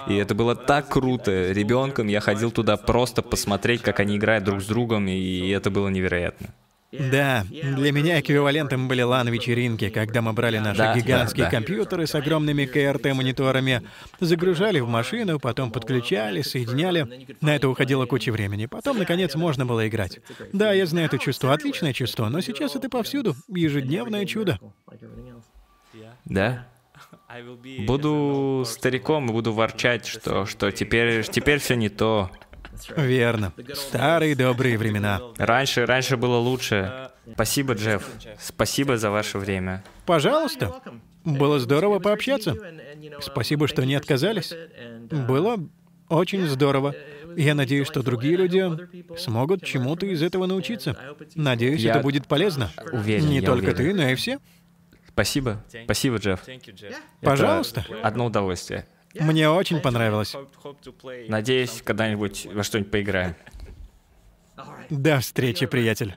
И это было так круто. Ребенком я ходил туда просто посмотреть, как они играют друг с другом, и это было невероятно. Да, для меня эквивалентом были лан-вечеринки, когда мы брали наши да, гигантские да, да. компьютеры с огромными КРТ-мониторами, загружали в машину, потом подключали, соединяли. На это уходило куча времени. Потом, наконец, можно было играть. Да, я знаю это чувство, отличное чувство, но сейчас это повсюду. Ежедневное чудо. Да? Буду стариком и буду ворчать, что, что теперь, теперь все не то. Верно. Старые добрые времена. Раньше, раньше было лучше. Спасибо, Джефф. Спасибо за ваше время. Пожалуйста. Было здорово пообщаться. Спасибо, что не отказались. Было очень здорово. Я надеюсь, что другие люди смогут чему-то из этого научиться. Надеюсь, я это будет полезно. Уверен. Не только уверен. ты, но и все. Спасибо. Спасибо, Джефф. Пожалуйста. Это одно удовольствие. Мне очень понравилось. Надеюсь, когда-нибудь во что-нибудь поиграем. До встречи, приятель.